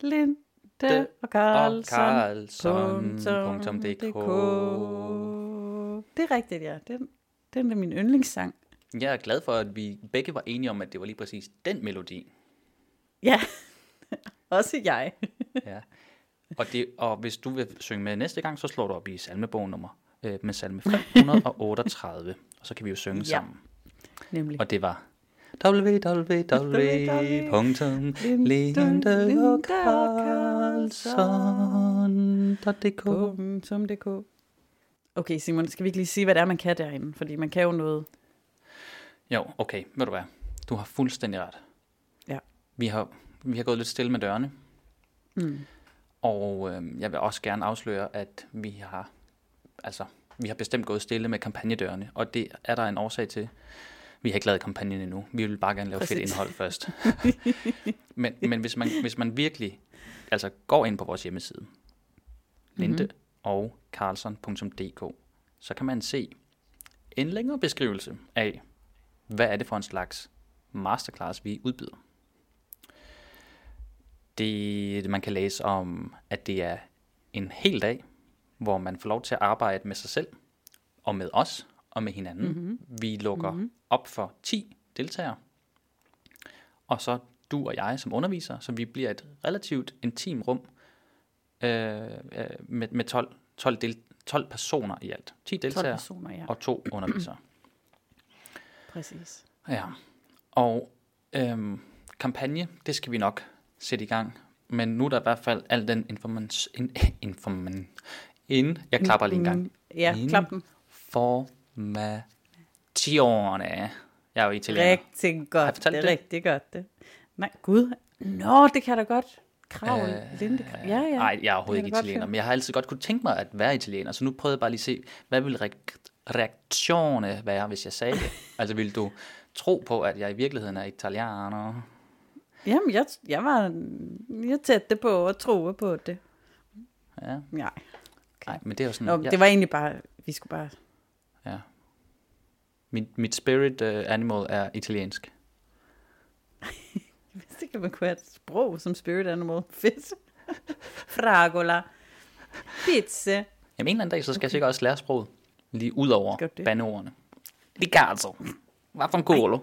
Linde og Karlsson. Karlsson.dk Det er rigtigt, ja. Den, den er min yndlingssang. Jeg er glad for, at vi begge var enige om, at det var lige præcis den melodi. Ja, også jeg. Ja. Og, det, og hvis du vil synge med næste gang, så slår du op i salmebog nummer øh, med salme 538, og så kan vi jo synge ja. sammen. Nemlig. Og det var www.lindekarlsson.dk .dk Okay, Simon, skal vi ikke lige sige, hvad det er, man kan derinde? Fordi man kan jo noget... Jo, okay, ved du hvad? Du har fuldstændig ret. Ja. Vi har, vi har gået lidt stille med dørene, Mm. og øh, jeg vil også gerne afsløre, at vi har, altså, vi har bestemt gået stille med kampagnedørene, og det er der en årsag til. Vi har ikke lavet kampagnen endnu. Vi vil bare gerne lave fedt Præcis. indhold først. men men hvis, man, hvis man virkelig altså går ind på vores hjemmeside, linde og carlson.dk, så kan man se en længere beskrivelse af, hvad er det for en slags masterclass, vi udbyder. Det, man kan læse om, at det er en hel dag, hvor man får lov til at arbejde med sig selv, og med os, og med hinanden. Mm-hmm. Vi lukker mm-hmm. op for 10 deltagere, og så du og jeg som underviser, så vi bliver et relativt intim rum øh, øh, med, med 12, 12, del, 12 personer i alt. 10 12 deltagere personer, ja. og to undervisere. Præcis. Ja, og øhm, kampagne, det skal vi nok sætte i gang. Men nu er der i hvert fald al den information, in, informan, in, jeg klapper lige en gang. Ja, In- klap den. Informazione. Jeg er jo italiener. Rigtig godt. det er det? rigtig godt. Det. Nej, gud. Nå, det kan da godt. Krav, Øh, Linde. Ja, ja. Nej, jeg er overhovedet Det ikke italiener, men jeg har altid godt kunne tænke mig at være italiener, så nu prøvede jeg bare lige at se, hvad ville reak- reaktione være, hvis jeg sagde det? altså, ville du tro på, at jeg i virkeligheden er italiener? Jamen, jeg, jeg var jeg tætte på at tro på det. Ja, Nej. nej, men det er jo sådan... Nå, jeg- det var egentlig bare, vi skulle bare... Mit, mit spirit uh, animal er italiensk. Jeg vidste ikke, at man kunne have et sprog som spirit animal. Fedt. Fragola. Pizza. Jamen en eller anden dag, så skal jeg sikkert også lære sproget. Lige ud over bandeordene. Riccardo. Hvad for en colo?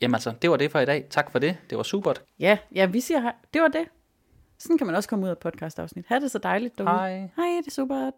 Jamen altså, det var det for i dag. Tak for det. Det var supert. Ja, ja, vi siger hej. Det var det. Sådan kan man også komme ud af et podcast-afsnit. Ha' det så dejligt derude. Hej. Hej, det er super.